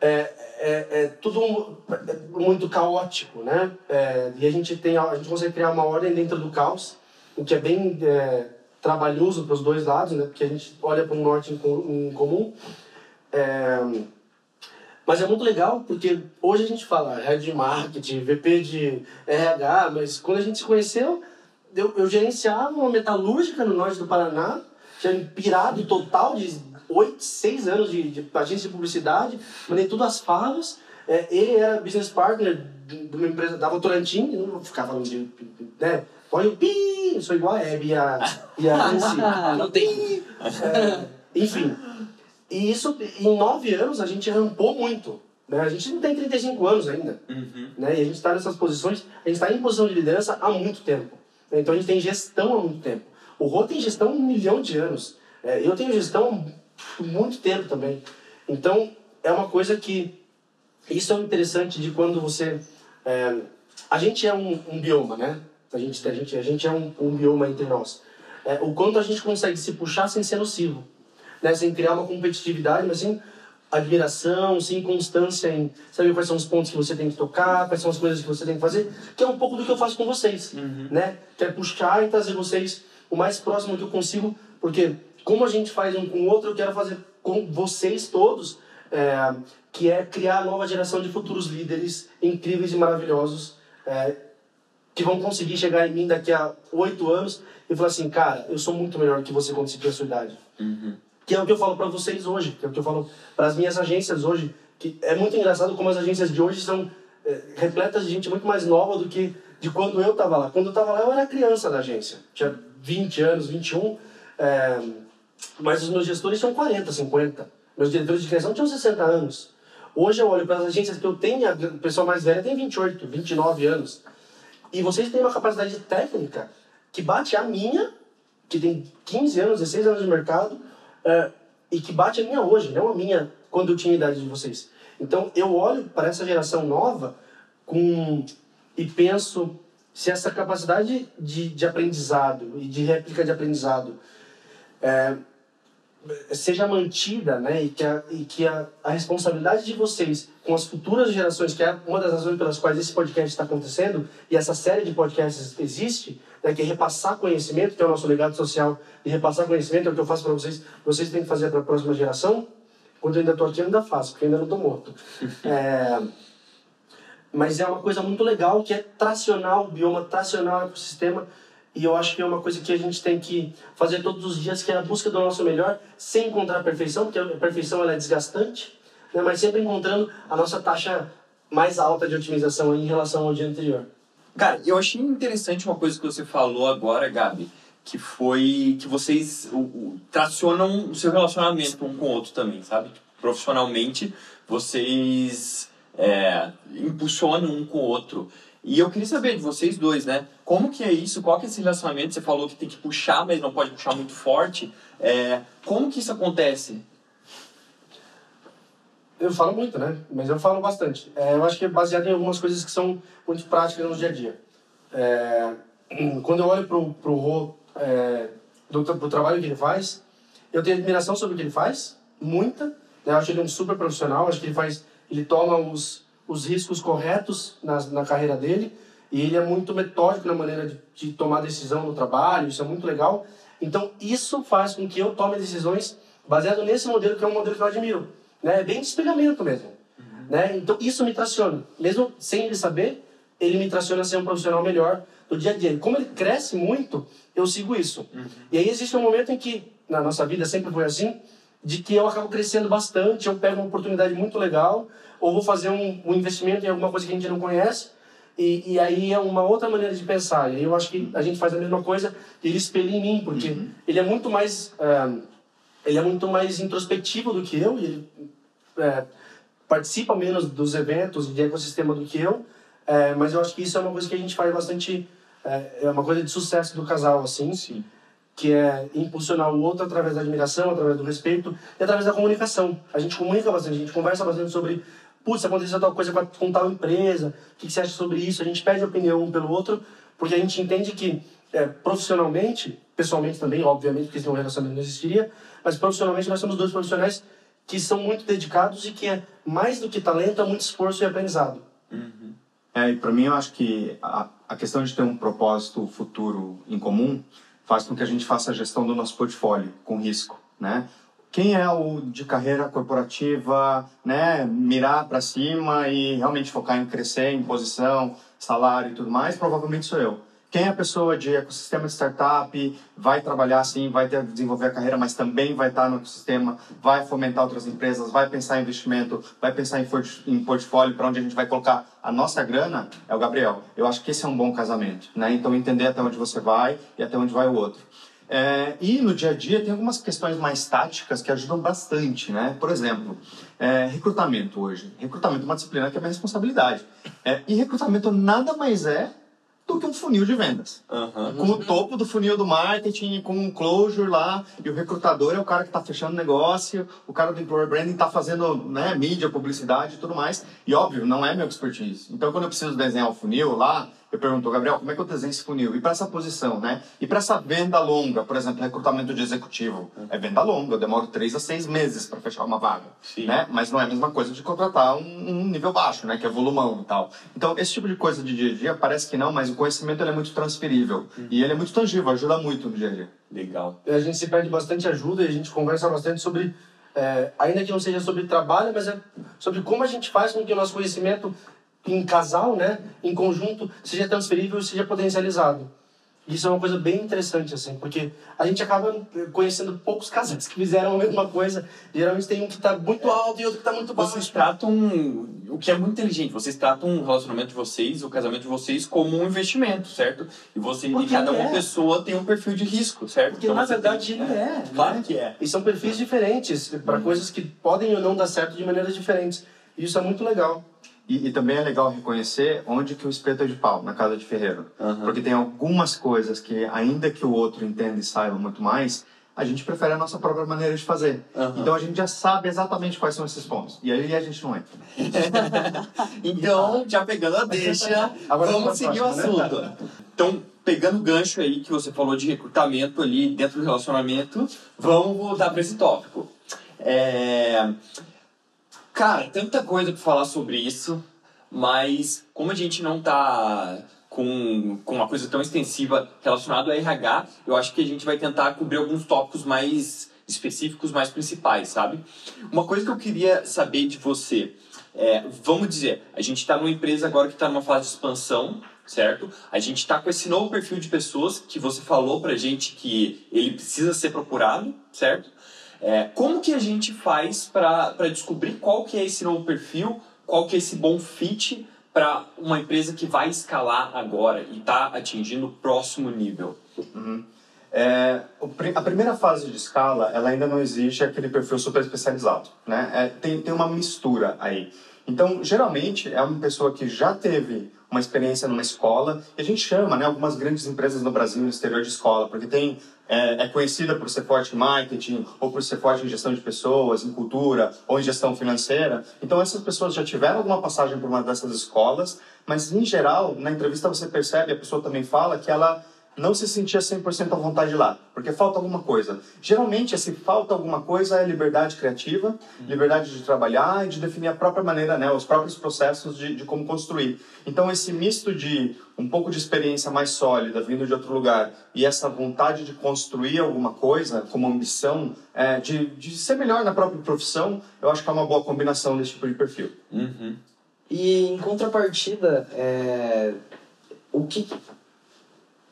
É, é, é tudo é muito caótico, né? É, e a gente, tem, a gente consegue criar uma ordem dentro do caos, o que é bem é, trabalhoso para os dois lados, né? Porque a gente olha para um norte em, co- em comum. É, mas é muito legal porque hoje a gente fala head de marketing, VP de RH, mas quando a gente se conheceu, eu, eu gerenciava uma metalúrgica no norte do Paraná, tinha pirado total de oito, seis anos de, de agência de publicidade, mandei tudo às favas. É, ele era business partner de de uma empresa da Votorantim, não vou ficar falando de. Né? Põe o pi, eu sou igual a Hebe e a, e a Nancy. Ah, não tem. É, enfim. E isso, em nove anos, a gente rampou muito. Né? A gente não tem 35 anos ainda. Uhum. Né? E a gente está nessas posições, a gente está em posição de liderança há muito tempo. né? Então a gente tem gestão há muito tempo. O Rô tem gestão há um milhão de anos. É, eu tenho gestão há muito tempo também. Então é uma coisa que. Isso é interessante de quando você. é, a gente é um, um bioma, né? A gente, a gente, a gente é um, um bioma entre nós. É, o quanto a gente consegue se puxar sem ser nocivo. Né? Sem criar uma competitividade, mas sem admiração, sem constância em saber quais são os pontos que você tem que tocar, quais são as coisas que você tem que fazer, que é um pouco do que eu faço com vocês, né? Que é puxar e trazer vocês o mais próximo que eu consigo, porque como a gente faz um com o outro, eu quero fazer com vocês todos, é, que é criar a nova geração de futuros líderes incríveis e maravilhosos, é, que vão conseguir chegar em mim daqui a oito anos e falar assim, cara, eu sou muito melhor que você quando você tinha a sua idade. Que é o que eu falo para vocês hoje, que é o que eu falo para as minhas agências hoje, que é muito engraçado como as agências de hoje são é, repletas de gente muito mais nova do que de quando eu estava lá. Quando eu estava lá, eu era criança da agência. Tinha 20 anos, 21. É, mas os meus gestores tinham 40, 50. Meus diretores de criação tinham 60 anos. Hoje eu olho para as agências que eu tenho, a pessoa mais velha tem 28, 29 anos. E vocês têm uma capacidade técnica que bate a minha, que tem 15 anos, 16 anos de mercado, é, e que bate a minha hoje, não a minha quando eu tinha a idade de vocês. Então eu olho para essa geração nova com e penso se essa capacidade de, de aprendizado e de réplica de aprendizado é, seja mantida, né, e que, a, e que a, a responsabilidade de vocês com as futuras gerações, que é uma das razões pelas quais esse podcast está acontecendo e essa série de podcasts existe, né, que é repassar conhecimento, que é o nosso legado social, e repassar conhecimento é o que eu faço para vocês, vocês têm que fazer para a próxima geração. Quando eu ainda estou aqui, eu ainda faço, porque eu ainda não estou morto. É, mas é uma coisa muito legal que é tracionar o bioma, tracionar o ecossistema e eu acho que é uma coisa que a gente tem que fazer todos os dias, que é a busca do nosso melhor, sem encontrar a perfeição, porque a perfeição ela é desgastante, né? mas sempre encontrando a nossa taxa mais alta de otimização em relação ao dia anterior. Cara, eu achei interessante uma coisa que você falou agora, Gabi, que foi que vocês tracionam o seu relacionamento um com o outro também, sabe? Profissionalmente, vocês é, impulsionam um com o outro. E eu queria saber de vocês dois, né? Como que é isso? Qual que é esse relacionamento? Você falou que tem que puxar, mas não pode puxar muito forte. É, como que isso acontece? Eu falo muito, né? Mas eu falo bastante. É, eu acho que é baseado em algumas coisas que são muito práticas no dia a dia. É, quando eu olho pro, pro Rô, é, do, pro trabalho que ele faz, eu tenho admiração sobre o que ele faz, muita. Né? Eu acho ele um super profissional, acho que ele faz, ele toma os os riscos corretos na, na carreira dele e ele é muito metódico na maneira de, de, tomar decisão no trabalho, isso é muito legal. Então, isso faz com que eu tome decisões baseado nesse modelo, que é um modelo que eu admiro. Né? É bem de espelhamento mesmo. Uhum. Né? Então, isso me traciona. Mesmo sem ele saber, ele me traciona a ser um profissional melhor do dia a dia. Como ele cresce muito, eu sigo isso. Uhum. E aí existe um momento em que, na nossa vida sempre foi assim, de que eu acabo crescendo bastante, eu pego uma oportunidade muito legal, ou vou fazer um, um investimento em alguma coisa que a gente não conhece, e, e aí é uma outra maneira de pensar. E eu acho que a gente faz a mesma coisa, ele espelha em mim, porque uhum. ele é muito mais é, ele é muito mais introspectivo do que eu, e ele é, participa menos dos eventos de ecossistema do que eu, é, mas eu acho que isso é uma coisa que a gente faz bastante, é, é uma coisa de sucesso do casal, assim. Sim que é impulsionar o outro através da admiração, através do respeito e através da comunicação. A gente comunica bastante, a gente conversa bastante sobre, putz, aconteceu tal coisa com tal empresa, o que você acha sobre isso? A gente pede opinião um pelo outro, porque a gente entende que é, profissionalmente, pessoalmente também, obviamente, porque senão o relacionamento não existiria, mas profissionalmente nós somos dois profissionais que são muito dedicados e que é mais do que talento, é muito esforço e aprendizado. Uhum. É, e para mim eu acho que a, a questão de ter um propósito futuro em comum faz com que a gente faça a gestão do nosso portfólio com risco, né? Quem é o de carreira corporativa, né, mirar para cima e realmente focar em crescer, em posição, salário e tudo mais, provavelmente sou eu. Quem é a pessoa de ecossistema de startup, vai trabalhar sim, vai ter, desenvolver a carreira, mas também vai estar no ecossistema, vai fomentar outras empresas, vai pensar em investimento, vai pensar em, em portfólio, para onde a gente vai colocar a nossa grana, é o Gabriel. Eu acho que esse é um bom casamento, né? Então, entender até onde você vai e até onde vai o outro. É, e no dia a dia tem algumas questões mais táticas que ajudam bastante, né? Por exemplo, é, recrutamento hoje. Recrutamento é uma disciplina que é minha responsabilidade. É, e recrutamento nada mais é do que um funil de vendas. Uhum. Com o topo do funil do marketing, com um closure lá, e o recrutador é o cara que está fechando negócio, o cara do employer branding está fazendo né, mídia, publicidade e tudo mais. E óbvio, não é meu expertise. Então, quando eu preciso desenhar o funil lá, eu pergunto, Gabriel, como é que eu desenho esse funil? E para essa posição, né? E para essa venda longa, por exemplo, recrutamento de executivo, é venda longa, eu demoro três a seis meses para fechar uma vaga, Sim. né? Mas não é a mesma coisa de contratar um, um, nível baixo, né? Que é volumão e tal. Então, esse tipo de coisa de dia a dia parece que não, mas o conhecimento ele é muito transferível uhum. e ele é muito tangível, ajuda muito no dia a dia. Legal. A gente se pede bastante ajuda e a gente conversa bastante sobre é, ainda que não seja sobre trabalho, mas é sobre como a gente faz com que o nosso conhecimento em casal, né, em conjunto, seja transferível seja potencializado. Isso é uma coisa bem interessante, assim, porque a gente acaba conhecendo poucos casais que fizeram a mesma coisa. Geralmente tem um que está muito alto e outro que está muito baixo. Vocês tratam, o que é muito inteligente, vocês tratam o relacionamento de vocês, o casamento de vocês, como um investimento, certo? E, você, e cada uma é. pessoa tem um perfil de risco, certo? Porque na você verdade tem- ele é. Claro né? que é. E são perfis diferentes, para coisas que podem ou não dar certo de maneiras diferentes. E isso é muito legal. E, e também é legal reconhecer onde que o espeto é de pau, na casa de ferreiro. Aham. Porque tem algumas coisas que, ainda que o outro entenda e saiba muito mais, a gente prefere a nossa própria maneira de fazer. Aham. Então a gente já sabe exatamente quais são esses pontos. E aí a gente não entra. Então, já pegando a deixa, Agora vamos seguir o pra próxima, assunto. Então, pegando o gancho aí que você falou de recrutamento ali dentro do relacionamento, vamos voltar para esse tópico. É... Cara, tanta coisa para falar sobre isso, mas como a gente não tá com, com uma coisa tão extensiva relacionada ao RH, eu acho que a gente vai tentar cobrir alguns tópicos mais específicos, mais principais, sabe? Uma coisa que eu queria saber de você é, vamos dizer, a gente está numa empresa agora que está numa fase de expansão, certo? A gente está com esse novo perfil de pessoas que você falou pra gente que ele precisa ser procurado, certo? É, como que a gente faz para descobrir qual que é esse novo perfil, qual que é esse bom fit para uma empresa que vai escalar agora e está atingindo o próximo nível? É, o pri- a primeira fase de escala, ela ainda não existe aquele perfil super especializado, né? É, tem, tem uma mistura aí. Então, geralmente, é uma pessoa que já teve uma experiência numa escola, e a gente chama, né, algumas grandes empresas no Brasil no exterior de escola, porque tem é, é conhecida por ser forte em marketing, ou por ser forte em gestão de pessoas, em cultura, ou em gestão financeira. Então, essas pessoas já tiveram alguma passagem por uma dessas escolas, mas, em geral, na entrevista você percebe, a pessoa também fala que ela não se sentia 100% à vontade lá, porque falta alguma coisa. Geralmente, esse falta alguma coisa é liberdade criativa, liberdade de trabalhar e de definir a própria maneira, né, os próprios processos de, de como construir. Então, esse misto de um pouco de experiência mais sólida, vindo de outro lugar, e essa vontade de construir alguma coisa, como ambição, é, de, de ser melhor na própria profissão, eu acho que é uma boa combinação desse tipo de perfil. Uhum. E em contrapartida, é, o que.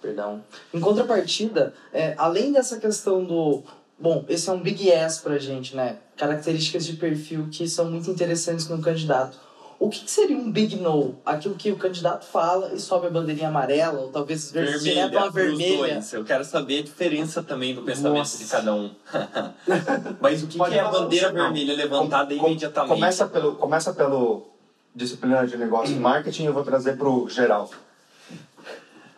Perdão. Em contrapartida, é, além dessa questão do. Bom, esse é um big yes pra gente, né? Características de perfil que são muito interessantes no candidato. O que que seria um big no? Aquilo que o candidato fala e sobe a bandeirinha amarela, ou talvez direto Vermelha, uma pros vermelha. dois. Eu quero saber a diferença também do pensamento Nossa. de cada um. Mas o que, que é a bandeira vermelha levantada Com- imediatamente? Começa pelo, começa pelo disciplina de negócio e marketing, eu vou trazer pro geral.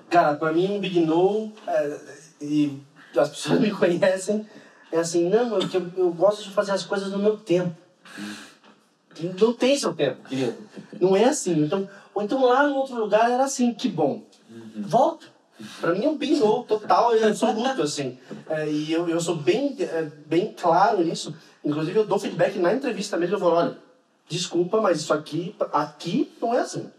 Cara, pra mim um Big No, é, e as pessoas me conhecem, é assim, não, eu, eu, eu gosto de fazer as coisas no meu tempo. Não tem seu tempo, querido. Não é assim. Então, ou então lá no outro lugar era assim, que bom. Volta. Pra mim é um Big No total e absoluto, assim. É, e eu, eu sou bem, é, bem claro nisso. Inclusive eu dou feedback na entrevista mesmo, eu falo, olha, desculpa, mas isso aqui, aqui não é assim.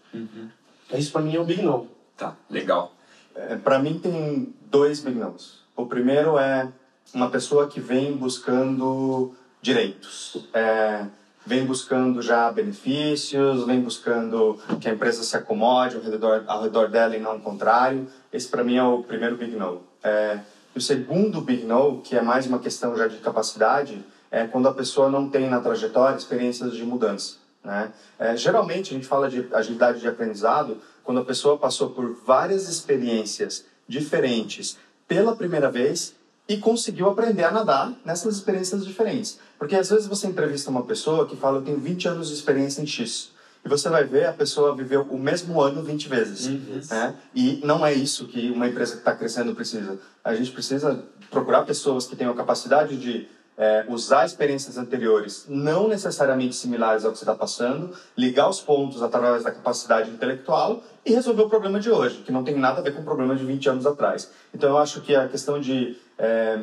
Isso pra mim é um Big No. Tá, legal. É, para mim tem dois big no's. O primeiro é uma pessoa que vem buscando direitos. É, vem buscando já benefícios, vem buscando que a empresa se acomode ao redor, ao redor dela e não o contrário. Esse para mim é o primeiro big no. É, o segundo big no, que é mais uma questão já de capacidade, é quando a pessoa não tem na trajetória experiências de mudança. Né? É, geralmente a gente fala de agilidade de aprendizado quando a pessoa passou por várias experiências diferentes pela primeira vez e conseguiu aprender a nadar nessas experiências diferentes. Porque às vezes você entrevista uma pessoa que fala eu tenho 20 anos de experiência em X. E você vai ver a pessoa viveu o mesmo ano 20 vezes. Né? E não é isso que uma empresa que está crescendo precisa. A gente precisa procurar pessoas que tenham a capacidade de é, usar experiências anteriores, não necessariamente similares ao que você está passando, ligar os pontos através da capacidade intelectual e resolver o problema de hoje, que não tem nada a ver com o problema de 20 anos atrás. Então eu acho que a questão de é,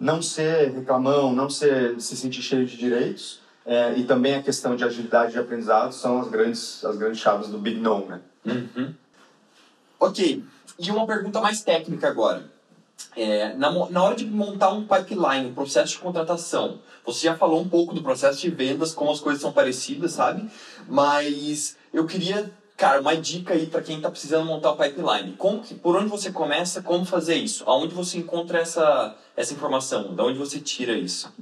não ser reclamão, não ser, se sentir cheio de direitos, é, e também a questão de agilidade de aprendizado são as grandes, as grandes chaves do Big No, né? Uhum. Ok, e uma pergunta mais técnica agora. É, na, na hora de montar um pipeline, um processo de contratação, você já falou um pouco do processo de vendas, como as coisas são parecidas, sabe? Mas eu queria Cara, uma dica aí para quem está precisando montar o pipeline. Como que, por onde você começa, como fazer isso? Aonde você encontra essa, essa informação? Da onde você tira isso?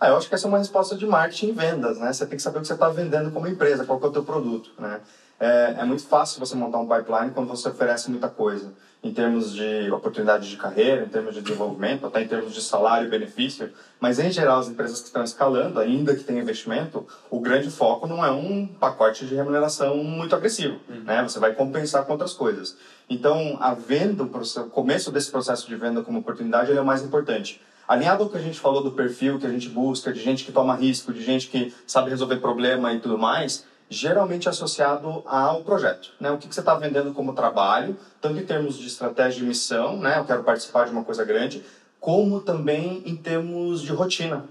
Ah, eu acho que essa é uma resposta de marketing e vendas, né? Você tem que saber o que você está vendendo como empresa, qual é o teu produto, né? É, é muito fácil você montar um pipeline quando você oferece muita coisa, em termos de oportunidade de carreira, em termos de desenvolvimento, até em termos de salário e benefício. Mas, em geral, as empresas que estão escalando, ainda que tenham investimento, o grande foco não é um pacote de remuneração muito agressivo, uhum. né? Você vai compensar com outras coisas. Então, a venda, o começo desse processo de venda como oportunidade, é o mais importante alinhado ao que a gente falou do perfil que a gente busca, de gente que toma risco, de gente que sabe resolver problema e tudo mais, geralmente associado ao projeto. Né? O que, que você está vendendo como trabalho, tanto em termos de estratégia e missão, né? eu quero participar de uma coisa grande, como também em termos de rotina.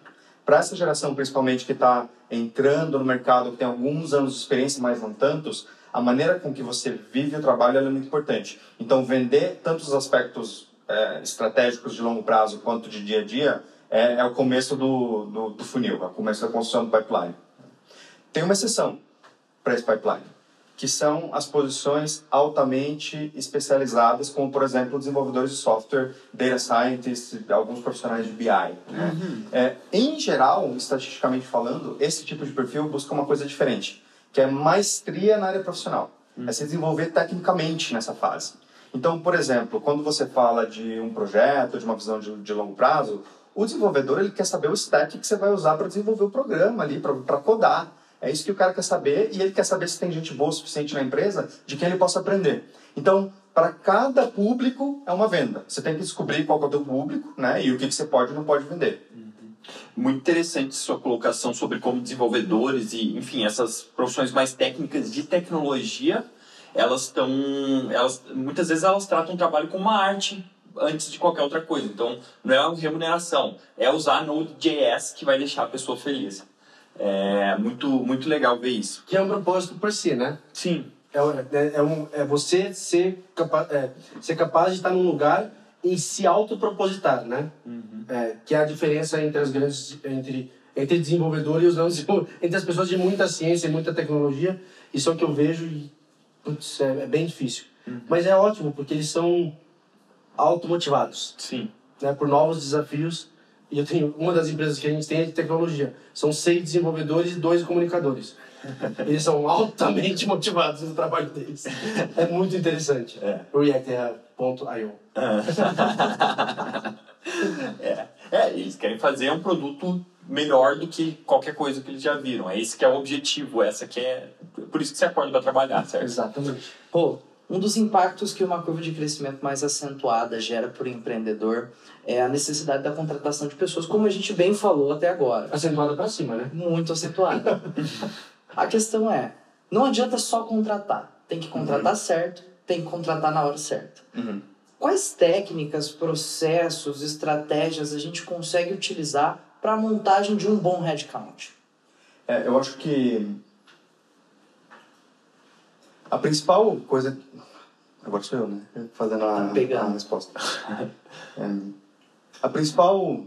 Para essa geração, principalmente, que está entrando no mercado, que tem alguns anos de experiência, mas não tantos, a maneira com que você vive o trabalho é muito importante. Então, vender tanto os aspectos é, estratégicos de longo prazo quanto de dia a dia é, é o começo do, do, do, funil, é o começo da construção do pipeline. Tem uma exceção para esse pipeline, que são as posições altamente especializadas, como, por exemplo, desenvolvedores de software, data scientists, alguns profissionais de BI. Né? Uhum. É, em geral, estatisticamente falando, esse tipo de perfil busca uma coisa diferente, que é maestria na área profissional. Uhum. É se desenvolver tecnicamente nessa fase. Então, por exemplo, quando você fala de um projeto, de uma visão de, de longo prazo, o desenvolvedor ele quer saber o stack que você vai usar para desenvolver o programa ali, para codar. É isso que o cara quer saber e ele quer saber se tem gente boa o suficiente na empresa de quem ele possa aprender. Então, para cada público é uma venda. Você tem que descobrir qual é o teu público né, e o que, você pode e não pode vender. Uhum. Muito interessante sua colocação sobre como desenvolvedores e, enfim, essas profissões mais técnicas de tecnologia elas estão elas muitas vezes elas tratam o trabalho como uma arte antes de qualquer outra coisa então não é uma remuneração é usar Node.js que vai deixar a pessoa feliz é muito muito legal ver isso que é um propósito por si né sim é, é, é, um, é você ser capaz é, ser capaz de estar num lugar e se autopropositar né uhum. é, que é a diferença entre as grandes entre entre desenvolvedores e os não entre as pessoas de muita ciência e muita tecnologia isso é o que eu vejo e putz, é, é bem difícil. Uhum. Mas é ótimo, porque eles são automotivados. Sim. Né, por novos desafios. E eu tenho uma das empresas que a gente tem é de tecnologia. São seis desenvolvedores e dois comunicadores. Eles são altamente motivados no trabalho deles. É muito interessante. É. React.io. é. é, eles querem fazer um produto melhor do que qualquer coisa que eles já viram. É esse que é o objetivo, essa que é por isso que você acorda para trabalhar, certo? Exatamente. Pô, um dos impactos que uma curva de crescimento mais acentuada gera para o empreendedor é a necessidade da contratação de pessoas, como a gente bem falou até agora. Acentuada para cima, né? Muito acentuada. a questão é, não adianta só contratar. Tem que contratar uhum. certo, tem que contratar na hora certa. Uhum. Quais técnicas, processos, estratégias a gente consegue utilizar para a montagem de um bom headcount? É, eu acho que a principal coisa. Agora sou eu, né? Fazendo a, tá a resposta. é, a principal.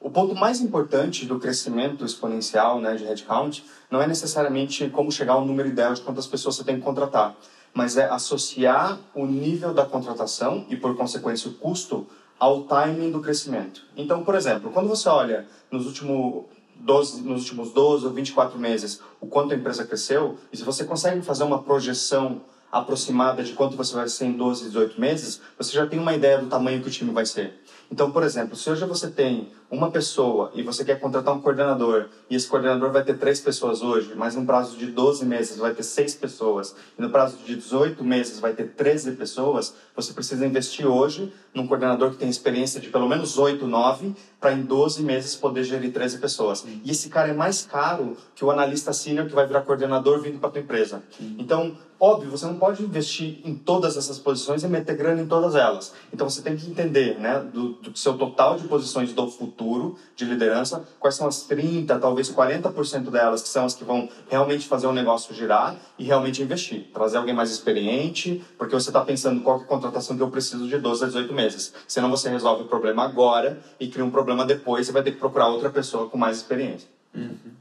O ponto mais importante do crescimento exponencial né, de headcount não é necessariamente como chegar ao número ideal de quantas pessoas você tem que contratar, mas é associar o nível da contratação e, por consequência, o custo ao timing do crescimento. Então, por exemplo, quando você olha nos últimos 12, nos últimos 12 ou 24 meses o quanto a empresa cresceu, e se você consegue fazer uma projeção aproximada de quanto você vai ser em 12, 18 meses, você já tem uma ideia do tamanho que o time vai ser. Então, por exemplo, se hoje você tem uma pessoa e você quer contratar um coordenador, e esse coordenador vai ter três pessoas hoje, mas no prazo de 12 meses vai ter seis pessoas, e no prazo de 18 meses vai ter 13 pessoas, você precisa investir hoje num coordenador que tem experiência de pelo menos 8, 9, para em 12 meses poder gerir 13 pessoas. E esse cara é mais caro que o analista sênior que vai virar coordenador vindo para a tua empresa. Então, Óbvio, você não pode investir em todas essas posições e meter grana em todas elas. Então você tem que entender, né, do, do seu total de posições do futuro de liderança, quais são as 30, talvez 40% delas que são as que vão realmente fazer o negócio girar e realmente investir. Trazer alguém mais experiente, porque você está pensando qual é a contratação que eu preciso de 12 a 18 meses. Senão você resolve o problema agora e cria um problema depois, você vai ter que procurar outra pessoa com mais experiência. Uhum.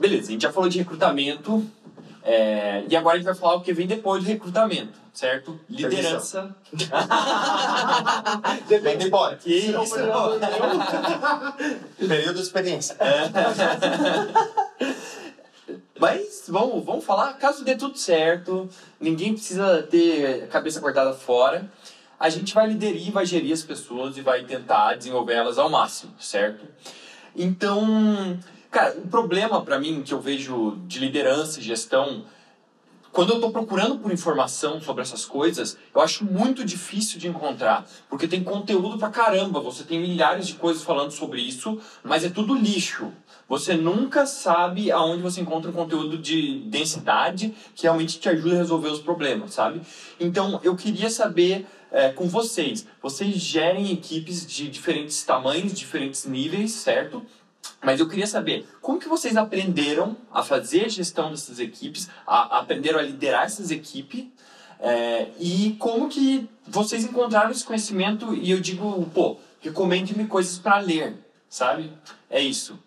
Beleza, a gente já falou de recrutamento, É, e agora a gente vai falar o que vem depois do recrutamento, certo? Liderança. Depende, pode. Que isso? Período de experiência. Mas vamos, vamos falar, caso dê tudo certo, ninguém precisa ter cabeça cortada fora, a gente vai liderar e vai gerir as pessoas e vai tentar desenvolver elas ao máximo, certo? Então, cara, o problema para mim que eu vejo de liderança e gestão, quando eu estou procurando por informação sobre essas coisas, eu acho muito difícil de encontrar, porque tem conteúdo pra caramba, você tem milhares de coisas falando sobre isso, mas é tudo lixo. Você nunca sabe aonde você encontra um conteúdo de densidade que realmente te ajuda a resolver os problemas, sabe? Então, eu queria saber é, com vocês. Vocês gerem equipes de diferentes tamanhos, diferentes níveis, certo? Mas eu queria saber como que vocês aprenderam a fazer a gestão dessas equipes, a, aprenderam a liderar essas equipes é, e como que vocês encontraram esse conhecimento e eu digo, pô, recomende-me coisas para ler, sabe? É isso.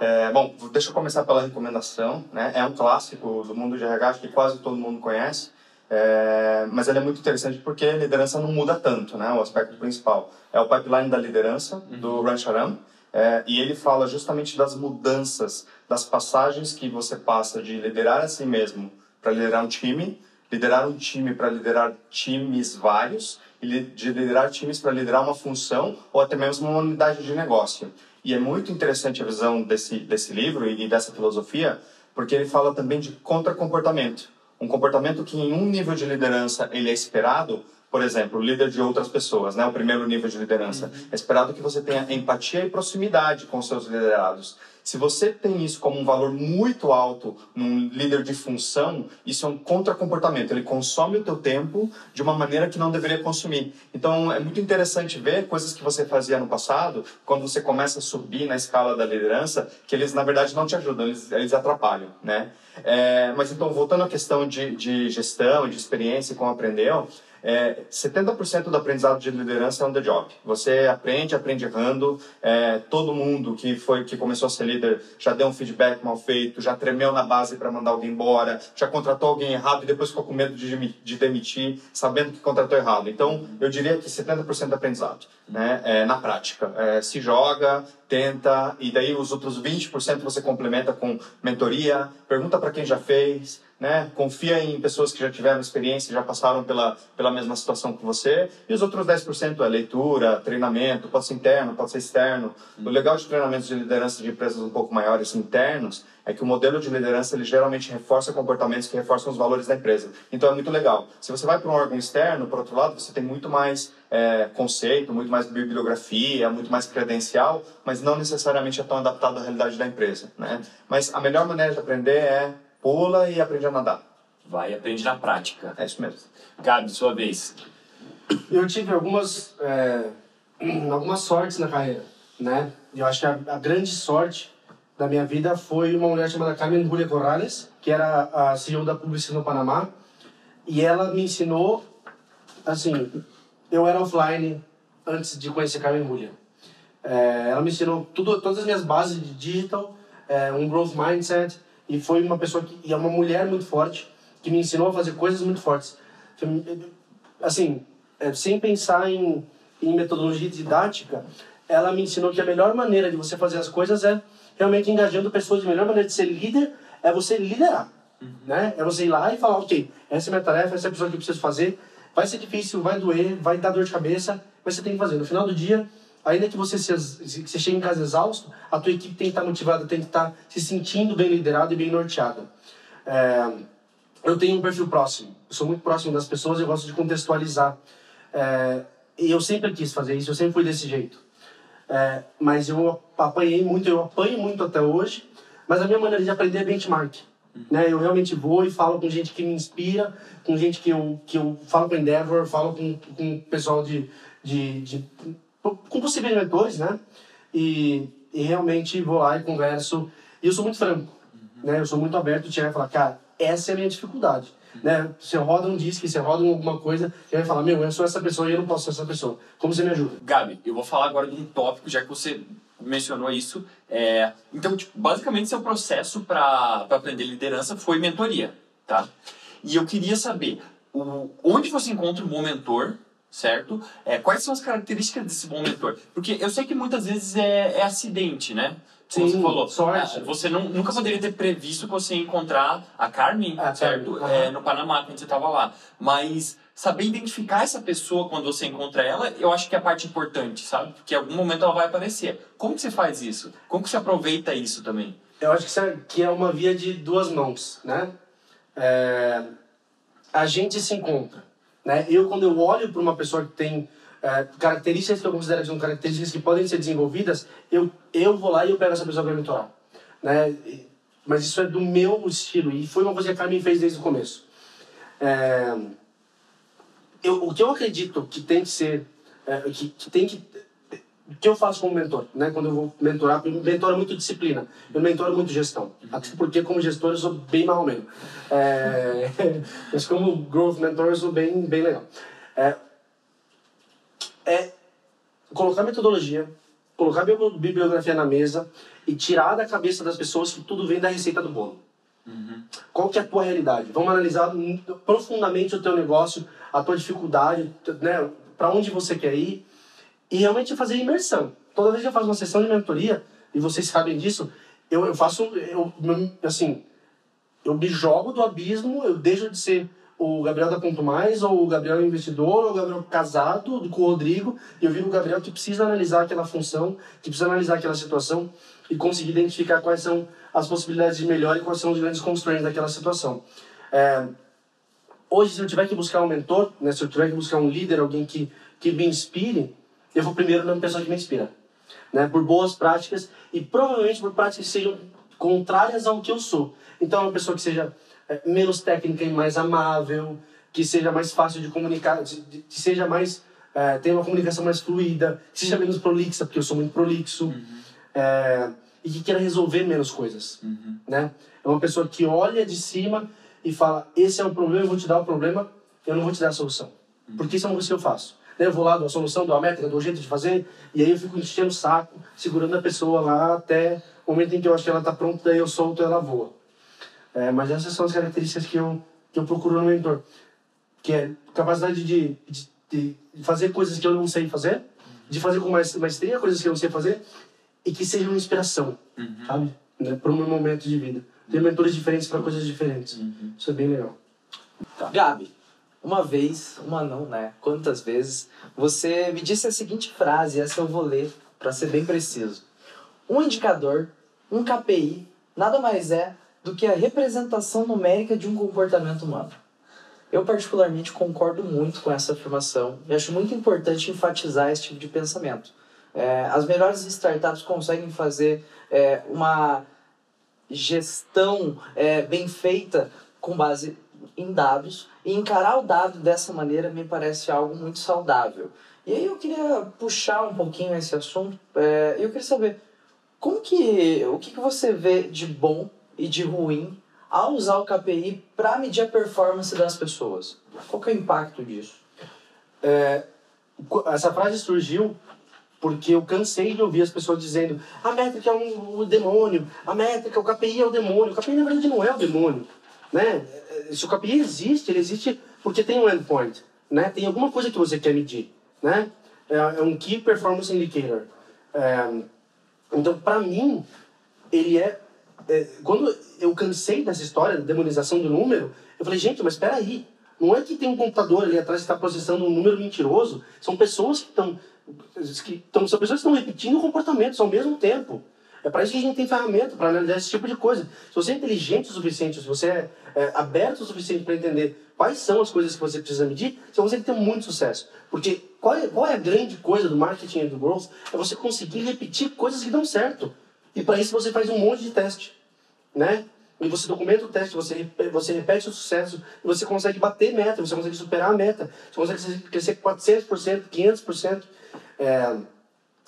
É, bom, deixa eu começar pela recomendação. Né? É um clássico do mundo de RH, acho que quase todo mundo conhece. É, mas ele é muito interessante porque a liderança não muda tanto, né? O aspecto principal é o pipeline da liderança do Ran Charam, é, e ele fala justamente das mudanças, das passagens que você passa de liderar a si mesmo para liderar um time, liderar um time para liderar times vários, e de liderar times para liderar uma função ou até mesmo uma unidade de negócio. E é muito interessante a visão desse, desse livro e dessa filosofia, porque ele fala também de contra-comportamento. Um comportamento que em um nível de liderança ele é esperado, por exemplo, líder de outras pessoas, né? o primeiro nível de liderança. É esperado que você tenha empatia e proximidade com seus liderados. Se você tem isso como um valor muito alto num líder de função, isso é um contra-comportamento. Ele consome o teu tempo de uma maneira que não deveria consumir. Então, é muito interessante ver coisas que você fazia no passado, quando você começa a subir na escala da liderança, que eles, na verdade, não te ajudam, eles, eles atrapalham, né? É, mas, então, voltando à questão de, de gestão, de experiência, como aprendeu, é, 70% do aprendizado de liderança é on the job. Você aprende, aprende errando. É, todo mundo que foi que começou a ser líder já deu um feedback mal feito, já tremeu na base para mandar alguém embora, já contratou alguém errado e depois ficou com medo de, de demitir, sabendo que contratou errado. Então, eu diria que 70% do aprendizado, né, é, na prática. É, se joga, tenta, e daí os outros 20% você complementa com mentoria, pergunta para quem já fez, né? Confia em pessoas que já tiveram experiência, já passaram pela, pela mesma situação que você. E os outros 10% é leitura, treinamento, pode ser interno, pode ser externo. O legal de treinamentos de liderança de empresas um pouco maiores internos é que o modelo de liderança ele geralmente reforça comportamentos que reforçam os valores da empresa. Então é muito legal. Se você vai para um órgão externo, por outro lado, você tem muito mais é, conceito, muito mais bibliografia, muito mais credencial, mas não necessariamente é tão adaptado à realidade da empresa. Né? Mas a melhor maneira de aprender é pula e aprende a nadar. Vai, aprende na prática. É isso mesmo. Gabi, sua vez. Eu tive algumas, é, algumas sortes na carreira, né? Eu acho que a, a, grande sorte da minha vida foi uma mulher chamada Carmen Julia Corrales, que era a CEO da Publicis no Panamá, e ela me ensinou, assim, eu era offline antes de conhecer Carmen Julia. É, ela me ensinou tudo, todas as minhas bases de digital, é, um growth mindset, e foi uma pessoa que e é uma mulher muito forte que me ensinou a fazer coisas muito fortes. Assim é, sem pensar em, em metodologia didática ela me ensinou que a melhor maneira de você fazer as coisas é realmente engajando pessoas. A melhor maneira de ser líder é você liderar uhum. né? É você ir lá e falar ok essa é a minha tarefa essa é a pessoa que eu preciso fazer. Vai ser difícil vai doer vai dar dor de cabeça mas você tem que fazer. No final do dia ainda que você, se, você chegue em casa exausto, a tua equipe tem que estar motivada, tem que estar se sentindo bem liderada e bem norteada. É, eu tenho um perfil próximo, eu sou muito próximo das pessoas, eu gosto de contextualizar. É, e eu sempre quis fazer isso, eu sempre fui desse jeito. É, mas eu apanhei muito, eu apanho muito até hoje, mas a minha maneira de aprender é benchmark. Né? Eu realmente vou e falo com gente que me inspira, com gente que eu, que eu falo com Endeavor, falo com, com pessoal de, de, de com possíveis mentores, né? E, e realmente vou lá e converso. E eu sou muito franco, né? Eu sou muito aberto chegar e falar, cara, essa é a minha dificuldade. Né? Você roda um disco, você roda alguma coisa, e vai falar, meu, eu sou essa pessoa e eu não posso ser essa pessoa. Como você me ajuda? Gabi, eu vou falar agora de um tópico, já que você mencionou isso. É, então, tipo, basicamente, seu processo para aprender liderança foi mentoria, tá? E eu queria saber o, onde você encontra um bom mentor, certo? É, quais são as características desse bom mentor? Porque eu sei que muitas vezes é, é acidente, né? Como Sim, você falou, sorte. ah, você não, nunca poderia ter previsto que você ia encontrar a Carmen, Ah, certo? Carmen, É, no Panamá, quando você estava lá. Mas saber identificar essa pessoa quando você encontra ela, eu acho que é a parte importante, sabe? Porque em algum momento ela vai aparecer. Como que você faz isso? Como que você aproveita isso também? Eu acho que é, que é uma via de duas mãos, né? É, a gente se encontra, né? Eu, quando eu olho para uma pessoa que tem é, características que eu considero que são características que podem ser desenvolvidas, eu, eu vou lá e eu pego essa pessoa para mentorar, né? Mas isso é do meu estilo e foi uma coisa que a Carmen fez desde o começo. É, eu, o que eu acredito que tem que ser, é, que, que tem que o que eu faço como mentor, né? Quando eu vou mentorar, eu mentoro muito disciplina, eu mentoro muito gestão. Até porque como gestor eu sou bem marromeno. É, mas como growth mentor eu sou bem, bem legal. É, é colocar metodologia, colocar bibli- bibliografia na mesa e tirar da cabeça das pessoas que tudo vem da receita do bolo. Qual que é a tua realidade? Vamos analisar profundamente o teu negócio, a tua dificuldade, né? Para onde você quer ir e realmente fazer imersão. Toda vez que eu faço uma sessão de mentoria, e vocês sabem disso, eu, eu faço, eu, assim, eu me jogo do abismo, eu deixo de ser o Gabriel da Ponto Mais, ou o Gabriel investidor, ou o Gabriel casado com o Rodrigo, e eu viro o Gabriel que precisa analisar aquela função, que precisa analisar aquela situação e conseguir identificar quais são as possibilidades de melhora e quais são os grandes constraints daquela situação. É, hoje, se eu tiver que buscar um mentor, né, se eu tiver que buscar um líder, alguém que, que me inspire, eu vou primeiro na pessoa que me inspira. Né, por boas práticas e provavelmente por práticas que sejam contrárias ao que eu sou. Então, uma pessoa que seja é, menos técnica e mais amável, que seja mais fácil de comunicar, que seja mais é, tenha uma comunicação mais fluida, que seja menos prolixa, porque eu sou muito prolixo, é, e que queira resolver menos coisas, né? É uma pessoa que olha de cima e fala: esse é o problema, eu vou te dar o problema, eu não vou te dar a solução, porque isso é uma coisa que eu faço. Né, Eu vou lá, dou a solução, dou a métrica, dou o jeito de fazer, e aí eu fico enchendo o saco, segurando a pessoa lá até o momento em que eu acho que ela está pronta, daí eu solto e ela voa. É, mas essas são as características que eu, que eu procuro no mentor. Que é capacidade de, de, de fazer coisas que eu não sei fazer, de fazer com mais maestria coisas que eu não sei fazer, e que sejam inspiração, sabe? Né? Para o meu momento de vida. Ter mentores diferentes para coisas diferentes. Isso é bem legal. Gabi, uma vez, uma não, né? Quantas vezes, você me disse a seguinte frase, essa eu vou ler para ser bem preciso. Um indicador, um KPI, nada mais é do que a representação numérica de um comportamento humano. Eu particularmente concordo muito com essa afirmação e acho muito importante enfatizar esse tipo de pensamento. É, as melhores startups conseguem fazer é, uma gestão é, bem feita com base em dados e encarar o dado dessa maneira me parece algo muito saudável. E aí eu queria puxar um pouquinho esse assunto. É, eu queria saber como que o que, que você vê de bom e de ruim ao usar o KPI para medir a performance das pessoas. Qual que é o impacto disso? Co- Essa frase surgiu porque eu cansei de ouvir as pessoas dizendo a métrica é um, o demônio, a métrica, o KPI é o demônio. O KPI, na verdade, não é o demônio. Né? Se o KPI existe, ele existe porque tem um endpoint. Né? Tem alguma coisa que você quer medir. Né? É, é um Key Performance Indicator. É, então, para mim, ele é, é... Quando eu cansei dessa história da demonização do número, eu falei, gente, mas espera aí. Não é que tem um computador ali atrás que está processando um número mentiroso. São pessoas que estão que estão são pessoas que estão repetindo comportamentos ao mesmo tempo. É para isso que a gente tem ferramenta para analisar esse tipo de coisa. Se você é inteligente o suficiente, se você é, é aberto o suficiente para entender quais são as coisas que você precisa medir, você consegue ter muito sucesso. Porque qual é, qual é a grande coisa do marketing e do growth? É você conseguir repetir coisas que dão certo. E para isso você faz um monte de teste, né? E você documenta o teste, você, você repete o sucesso, e você consegue bater meta, você consegue superar a meta, você consegue crescer 400%, 500%. É,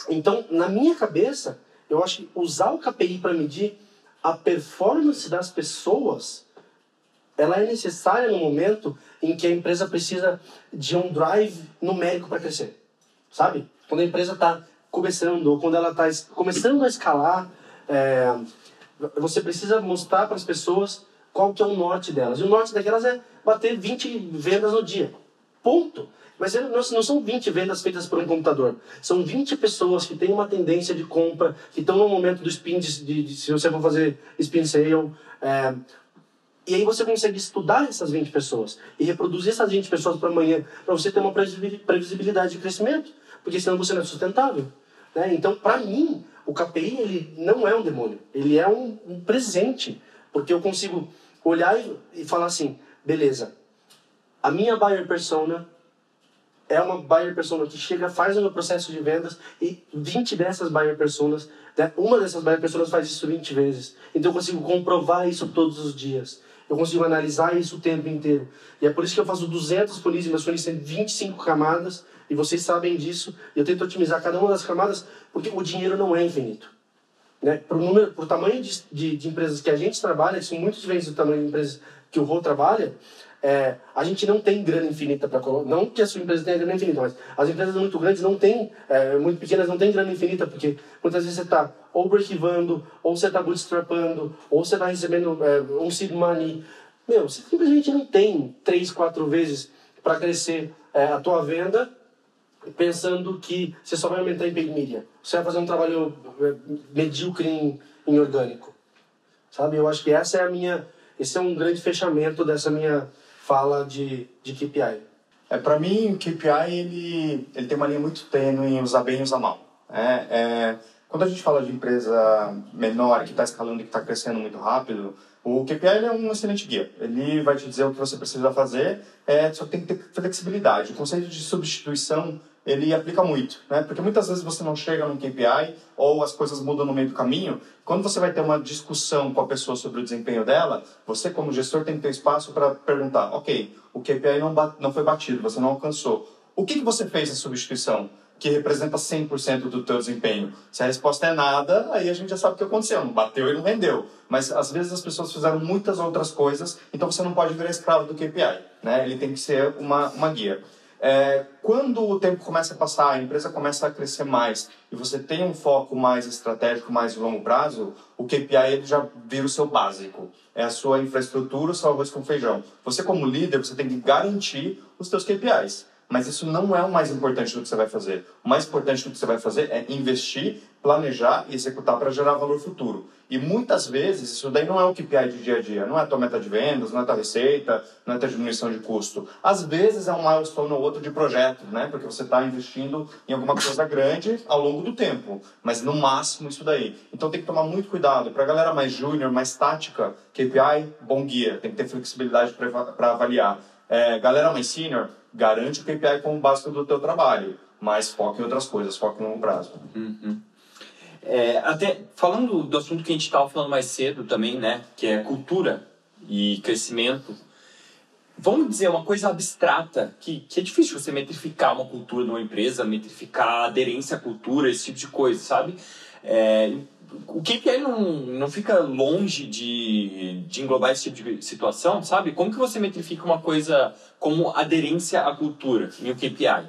então, na minha cabeça, eu acho que usar o KPI para medir a performance das pessoas, ela é necessária no momento em que a empresa precisa de um drive numérico para crescer, sabe? Quando a empresa está começando ou quando ela está começando a escalar, é, você precisa mostrar para as pessoas qual que é o norte delas. E o norte daquelas é bater 20 vendas no dia. Ponto. Mas não são 20 vendas feitas por um computador. São 20 pessoas que têm uma tendência de compra, que estão no momento do spin, de, de, de se você for fazer spin sale. É, e aí você consegue estudar essas 20 pessoas e reproduzir essas 20 pessoas para amanhã, para você ter uma previsibilidade de crescimento, porque senão você não é sustentável. Né? Então, para mim, o KPI ele não é um demônio, ele é um, um presente, porque eu consigo olhar e, e falar assim, beleza, a minha buyer persona é uma buyer persona que chega, faz o processo de vendas e 20 dessas buyer personas, né, uma dessas buyer personas faz isso 20 vezes. Então eu consigo comprovar isso todos os dias. Eu consigo analisar isso o tempo inteiro. E é por isso que eu faço 200 funis, meus funis têm 25 camadas, e vocês sabem disso. Eu tento otimizar cada uma das camadas, porque o dinheiro não é infinito. Né? Para o tamanho de, de, de, empresas que a gente trabalha, que são muito diferentes do tamanho de empresas que o Rô trabalha, é, a gente não tem grana infinita para colocar. Não que a sua empresa tenha grana infinita, mas as empresas muito grandes não têm, é, muito pequenas não têm grana infinita, porque muitas vezes você está ou breakivando, ou você está bootstrapando, ou você está recebendo é, um seed money. Meu, você simplesmente não tem três, quatro vezes para crescer é, a tua venda pensando que você só vai aumentar em paid media. Você vai fazer um trabalho é, medíocre em, em orgânico. Sabe? Eu acho que essa é a minha... Esse é um grande fechamento dessa minha fala de, de KPI. É, para mim, o KPI ele, ele tem uma linha muito tênue em usar bem e usar mal. É, é, quando a gente fala de empresa menor que está escalando e que está crescendo muito rápido, o KPI é um excelente guia. Ele vai te dizer o que você precisa fazer, é, só tem que ter flexibilidade. O conceito de substituição ele aplica muito, né? Porque muitas vezes você não chega num KPI ou as coisas mudam no meio do caminho. Quando você vai ter uma discussão com a pessoa sobre o desempenho dela, você como gestor tem que ter espaço para perguntar, ok, o KPI não, não foi batido, você não alcançou. O que, que você fez na substituição que representa 100% do teu desempenho? Se a resposta é nada, aí a gente já sabe o que aconteceu, não bateu e não rendeu. Mas às vezes as pessoas fizeram muitas outras coisas, então você não pode virar escravo do KPI, né? Ele tem que ser uma, uma guia. É, quando o tempo começa a passar, a empresa começa a crescer mais e você tem um foco mais estratégico, mais de longo prazo, o KPI já vira o seu básico. É a sua infraestrutura, o seu arroz com feijão. Você como líder, você tem que garantir os seus KPIs. Mas isso não é o mais importante do que você vai fazer. O mais importante do que você vai fazer é investir, planejar e executar para gerar valor futuro. E muitas vezes isso daí não é o KPI de dia a dia, não é a tua meta de vendas, não é a tua receita, não é a tua diminuição de custo. Às vezes é um milestone ou outro de projeto, né? Porque você está investindo em alguma coisa grande ao longo do tempo, mas no máximo isso daí. Então tem que tomar muito cuidado. Para a galera mais júnior, mais tática, KPI, bom guia, tem que ter flexibilidade para avaliar. É, galera mais senior, garante o KPI como básico do teu trabalho, mas foca em outras coisas, foca em longo prazo. Uhum. É, até falando do assunto que a gente estava falando mais cedo também, né, que é cultura e crescimento. Vamos dizer uma coisa abstrata, que, que é difícil você metrificar uma cultura de uma empresa, metrificar a aderência à cultura, esse tipo de coisa, sabe? É, o KPI não, não fica longe de, de englobar esse tipo de situação, sabe? Como que você metrifica uma coisa como aderência à cultura em um KPI?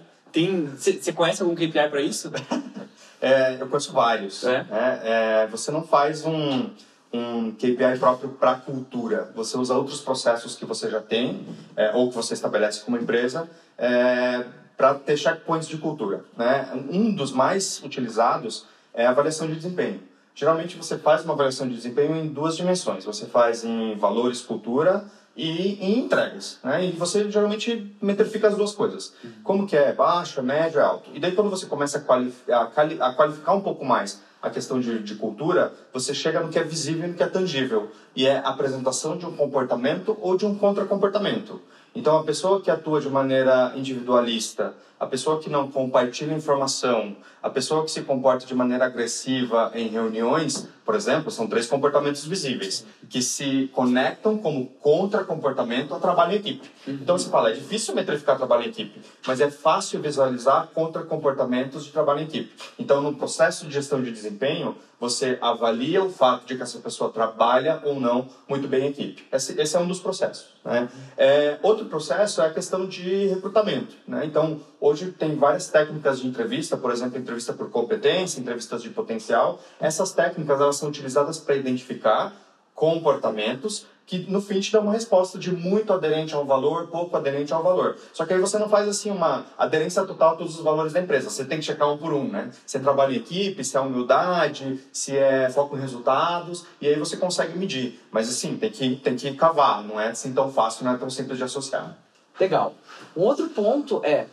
Você conhece algum KPI para isso? É, eu conheço vários. É? É, é, você não faz um, um KPI próprio para a cultura. Você usa outros processos que você já tem é, ou que você estabelece como empresa é, para ter checkpoints de cultura. Né? Um dos mais utilizados é a avaliação de desempenho. Geralmente você faz uma avaliação de desempenho em duas dimensões. Você faz em valores, cultura e em entregas, né? E você geralmente metrifica as duas coisas. Uhum. Como que é baixo, é médio, é alto. E daí quando você começa a, qualificar, a qualificar um pouco mais a questão de, de cultura, você chega no que é visível e no que é tangível. E é a apresentação de um comportamento ou de um contra-comportamento. Então, a pessoa que atua de maneira individualista, a pessoa que não compartilha informação, a pessoa que se comporta de maneira agressiva em reuniões, por exemplo, são três comportamentos visíveis que se conectam como contra-comportamento ao trabalho em equipe. Então, você fala, é difícil metrificar trabalho em equipe, mas é fácil visualizar contra-comportamentos de trabalho em equipe. Então, no processo de gestão de desempenho, você avalia o fato de que essa pessoa trabalha ou não muito bem em equipe. Esse, esse é um dos processos. Né? É, outro processo é a questão de recrutamento. Né? Então, hoje tem várias técnicas de entrevista, por exemplo, entrevista por competência, entrevistas de potencial. Essas técnicas elas são utilizadas para identificar comportamentos que no fim te dá uma resposta de muito aderente ao valor, pouco aderente ao valor. Só que aí você não faz assim uma aderência total a todos os valores da empresa. Você tem que checar um por um, né? Você trabalha em equipe, se é humildade, se é foco em resultados, e aí você consegue medir. Mas assim, tem que, tem que cavar, não é assim tão fácil, não é tão simples de associar. Legal. Um outro ponto é,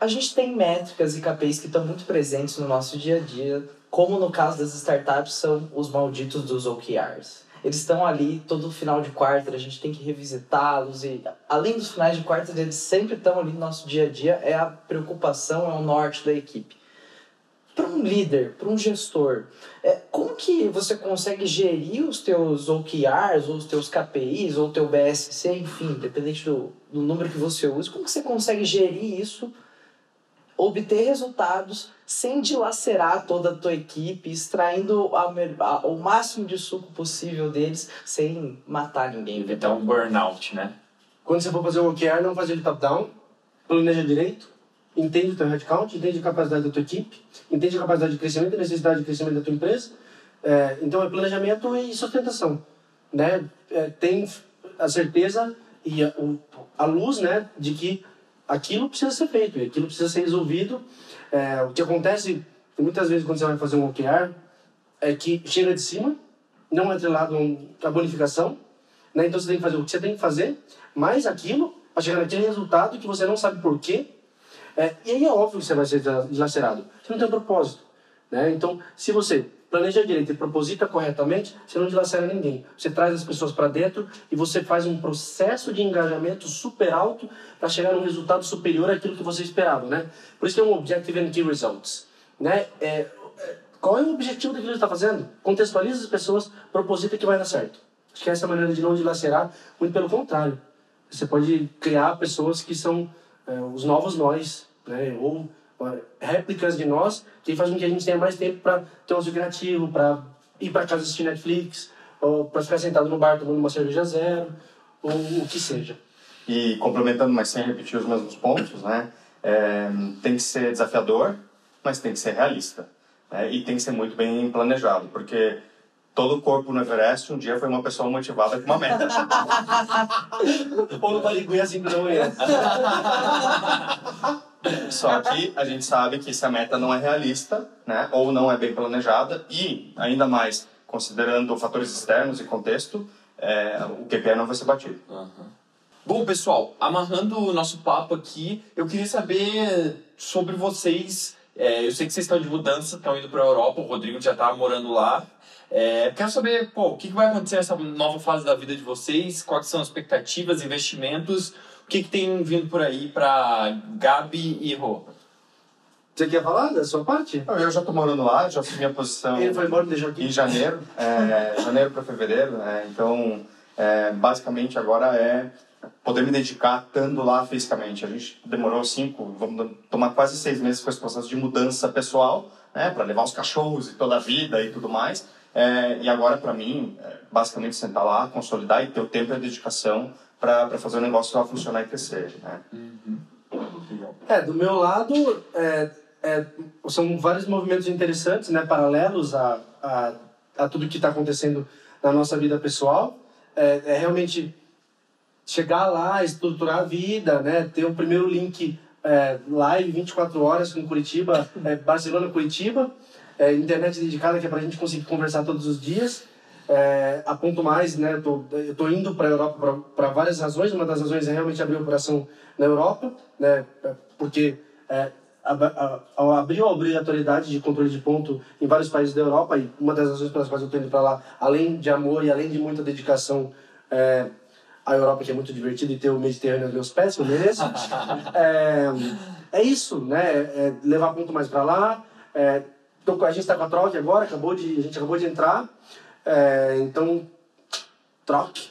a gente tem métricas e KPIs que estão muito presentes no nosso dia a dia, como no caso das startups são os malditos dos OKRs eles estão ali todo final de quarta, a gente tem que revisitá-los e além dos finais de quarta, eles sempre estão ali no nosso dia a dia, é a preocupação, é o norte da equipe. Para um líder, para um gestor, é, como que você consegue gerir os teus OKRs, ou os teus KPIs, ou o teu BSC, enfim, dependente do, do número que você usa, como que você consegue gerir isso obter resultados sem dilacerar toda a tua equipe, extraindo a, a, o máximo de suco possível deles sem matar ninguém. Evitar um burnout, né? Quando você for fazer um OKR, não fazer ele top-down, planeja direito, entende o teu headcount, entende a capacidade da tua equipe, entende a capacidade de crescimento e necessidade de crescimento da tua empresa. É, então é planejamento e sustentação. Né? É, tem a certeza e a, a luz né, de que aquilo precisa ser feito, aquilo precisa ser resolvido. É, o que acontece muitas vezes quando você vai fazer um OKR é que chega de cima, não é atrelado a bonificação, né? então você tem que fazer o que você tem que fazer, mais aquilo para chegar naquele resultado que você não sabe por quê. É, e aí é óbvio que você vai ser dilacerado. Você não tem um propósito. Né? Então, se você planeja direito e proposita corretamente, você não dilacera ninguém. Você traz as pessoas para dentro e você faz um processo de engajamento super alto para chegar num resultado superior àquilo que você esperava, né? Por isso que é um Objective and Key Results, né? É, é, qual é o objetivo daquilo que você está fazendo? Contextualiza as pessoas, proposita que vai dar certo. Acho que essa é maneira de não dilacerar, muito pelo contrário. Você pode criar pessoas que são é, os novos nós, né? Ou réplicas de nós que faz com que a gente tenha mais tempo para ter um uso criativo, para ir para casa assistir Netflix, ou para ficar sentado no bar tomando uma cerveja zero, ou o que seja. E complementando, mas sem repetir os mesmos pontos, né? É, tem que ser desafiador, mas tem que ser realista. Né? E tem que ser muito bem planejado, porque todo o corpo no Everest um dia foi uma pessoa motivada com uma meta. Ou no Barigui assim não é. Só que a gente sabe que se a meta não é realista, né, ou não é bem planejada, e ainda mais considerando fatores externos e contexto, é, o QPE não vai ser batido. Uhum. Bom, pessoal, amarrando o nosso papo aqui, eu queria saber sobre vocês. É, eu sei que vocês estão de mudança, estão indo para a Europa, o Rodrigo já está morando lá. É, quero saber, pô, o que vai acontecer nessa nova fase da vida de vocês? Quais são as expectativas, investimentos? que, que tem vindo por aí para Gabi e Rô? Você quer falar da sua parte? Eu já estou morando lá, já assumi a posição Ele foi embora aqui. em janeiro, é, janeiro para fevereiro, né? então é, basicamente agora é poder me dedicar estando lá fisicamente. A gente demorou cinco, vamos tomar quase seis meses com esse processo de mudança pessoal, né, para levar os cachorros e toda a vida e tudo mais. É, e agora para mim, é, basicamente sentar lá, consolidar e ter o tempo e a dedicação para fazer o negócio funcionar e crescer. Né? Uhum. É, do meu lado, é, é, são vários movimentos interessantes, né, paralelos a, a, a tudo que está acontecendo na nossa vida pessoal. É, é, realmente chegar lá, estruturar a vida, né, ter o primeiro link é, live 24 horas com Curitiba, é, Barcelona-Curitiba, é, internet dedicada que é para a gente conseguir conversar todos os dias. É, aponto mais, né? Eu tô, eu tô indo para a Europa para várias razões. Uma das razões é realmente abrir operação na Europa, né? Porque é, ao abrir a obrigatoriedade de controle de ponto em vários países da Europa, e uma das razões pelas quais eu estou indo para lá, além de amor e além de muita dedicação é, à Europa, que é muito divertido, e ter o Mediterrâneo aos meus pés, eu mereço, é, é isso, né? É levar ponto mais para lá. Tô, a gente está com a troca agora, acabou de, a gente acabou de entrar. É, então, troque,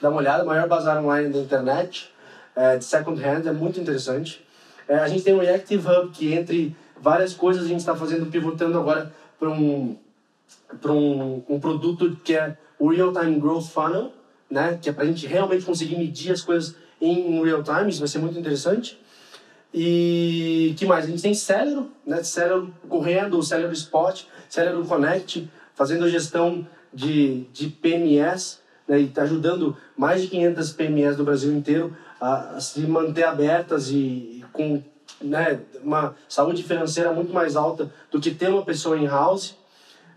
dá uma olhada, maior bazar online da internet, é, de second hand, é muito interessante. É, a gente tem o Reactive Hub, que entre várias coisas a gente está fazendo, pivotando agora para um, um, um produto que é o Real Time Growth Funnel, né? que é para a gente realmente conseguir medir as coisas em real time, isso vai ser muito interessante. E que mais? A gente tem Celero, né? Celero correndo, Celero Spot, Celero Connect, fazendo gestão de, de PMS, né? e tá ajudando mais de 500 PMS do Brasil inteiro a, a se manter abertas e, e com né, uma saúde financeira muito mais alta do que ter uma pessoa em house.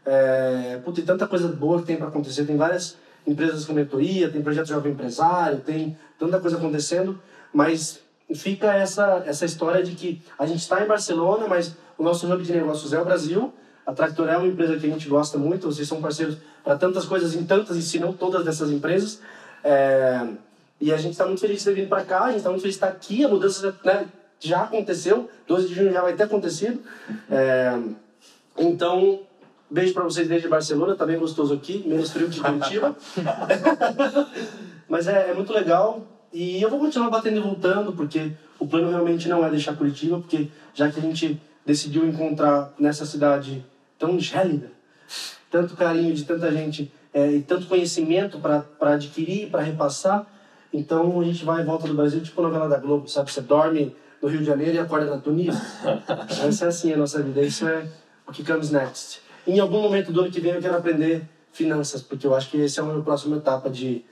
É, tem tanta coisa boa que tem para acontecer. Tem várias empresas com mentoria, tem projeto jovem empresário, tem tanta coisa acontecendo, mas fica essa essa história de que a gente está em Barcelona, mas o nosso hub de negócios é o Brasil. A Tractor é uma empresa que a gente gosta muito, vocês são parceiros para tantas coisas em tantas e se não todas dessas empresas. É, e a gente está muito feliz de ter vindo para cá, a gente está muito feliz de estar aqui, a mudança né, já aconteceu, 12 de junho já vai ter acontecido. É, então, beijo para vocês desde Barcelona, tá bem gostoso aqui, menos frio que Curitiba. Mas é, é muito legal e eu vou continuar batendo e voltando, porque o plano realmente não é deixar Curitiba, porque já que a gente decidiu encontrar nessa cidade tão gélida, tanto carinho de tanta gente é, e tanto conhecimento para adquirir, para repassar, então a gente vai e volta do Brasil, tipo novela da Globo, sabe? Você dorme no Rio de Janeiro e acorda na Tunísia. Essa é assim a nossa vida. Isso é o que comes next. Em algum momento do ano que vem eu quero aprender finanças, porque eu acho que esse é a minha próxima etapa de,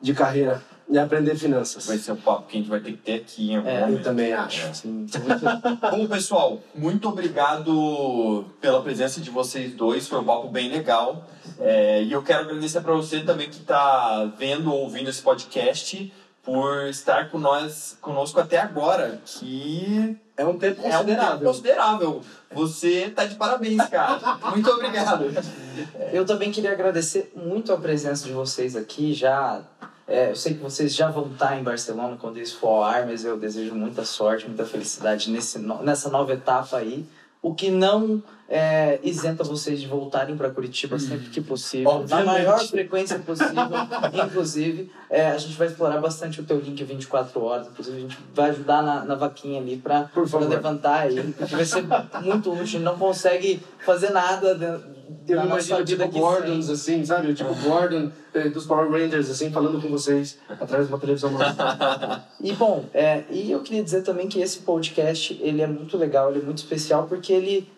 de carreira. E aprender finanças. Vai ser um papo que a gente vai ter que ter aqui em algum é, momento. Eu também acho. É. Bom, pessoal, muito obrigado pela presença de vocês dois. Foi um papo bem legal. É, e eu quero agradecer para você também que está vendo ou ouvindo esse podcast por estar com nós, conosco até agora, que é um tempo considerável. É um tempo considerável. Você tá de parabéns, cara. Muito obrigado. Eu também queria agradecer muito a presença de vocês aqui. Já é, eu sei que vocês já vão estar em Barcelona quando isso for ao ar, mas eu desejo muita sorte, muita felicidade nesse, nessa nova etapa aí. O que não é, isenta vocês de voltarem para Curitiba sempre que possível, Obviamente. na maior frequência possível. inclusive, é, a gente vai explorar bastante o teu link 24 horas. Inclusive, a gente vai ajudar na, na vaquinha ali para levantar aí, porque vai ser muito útil. A gente não consegue fazer nada dentro eu imagino tipo Gordons, assim, sabe? Tipo Gordon eh, dos Power Rangers, assim, falando com vocês através de uma televisão E bom, é, e eu queria dizer também que esse podcast, ele é muito legal, ele é muito especial, porque ele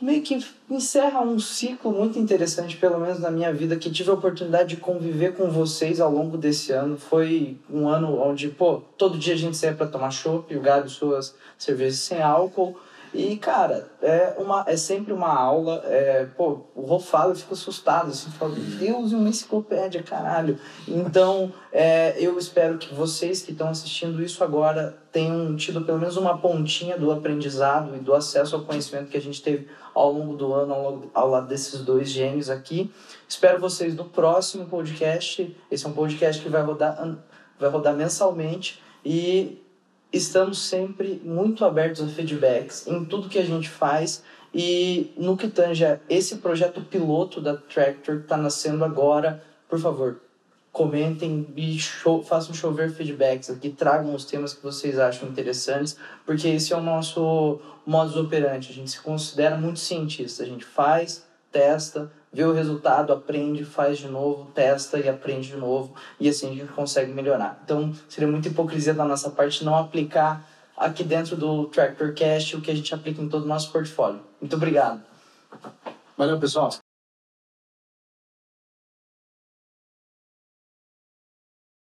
meio que encerra um ciclo muito interessante, pelo menos na minha vida, que tive a oportunidade de conviver com vocês ao longo desse ano. Foi um ano onde, pô, todo dia a gente saía para tomar chopp, o Gabi suas cervejas sem álcool, e, cara, é, uma, é sempre uma aula. É, pô, o Rô fala, eu fico assustado. Assim, falo, Deus, uma enciclopédia, caralho. Então, é, eu espero que vocês que estão assistindo isso agora tenham tido pelo menos uma pontinha do aprendizado e do acesso ao conhecimento que a gente teve ao longo do ano, ao, ao lado desses dois gênios aqui. Espero vocês no próximo podcast. Esse é um podcast que vai rodar, vai rodar mensalmente. E estamos sempre muito abertos a feedbacks em tudo que a gente faz. E no que tange esse projeto piloto da Tractor que está nascendo agora, por favor, comentem e show, façam chover feedbacks aqui, tragam os temas que vocês acham interessantes, porque esse é o nosso modus operandi, a gente se considera muito cientista, a gente faz, testa, vê o resultado, aprende, faz de novo, testa e aprende de novo, e assim a gente consegue melhorar. Então, seria muita hipocrisia da nossa parte não aplicar aqui dentro do Tractor Cast o que a gente aplica em todo o nosso portfólio. Muito obrigado. Valeu, pessoal.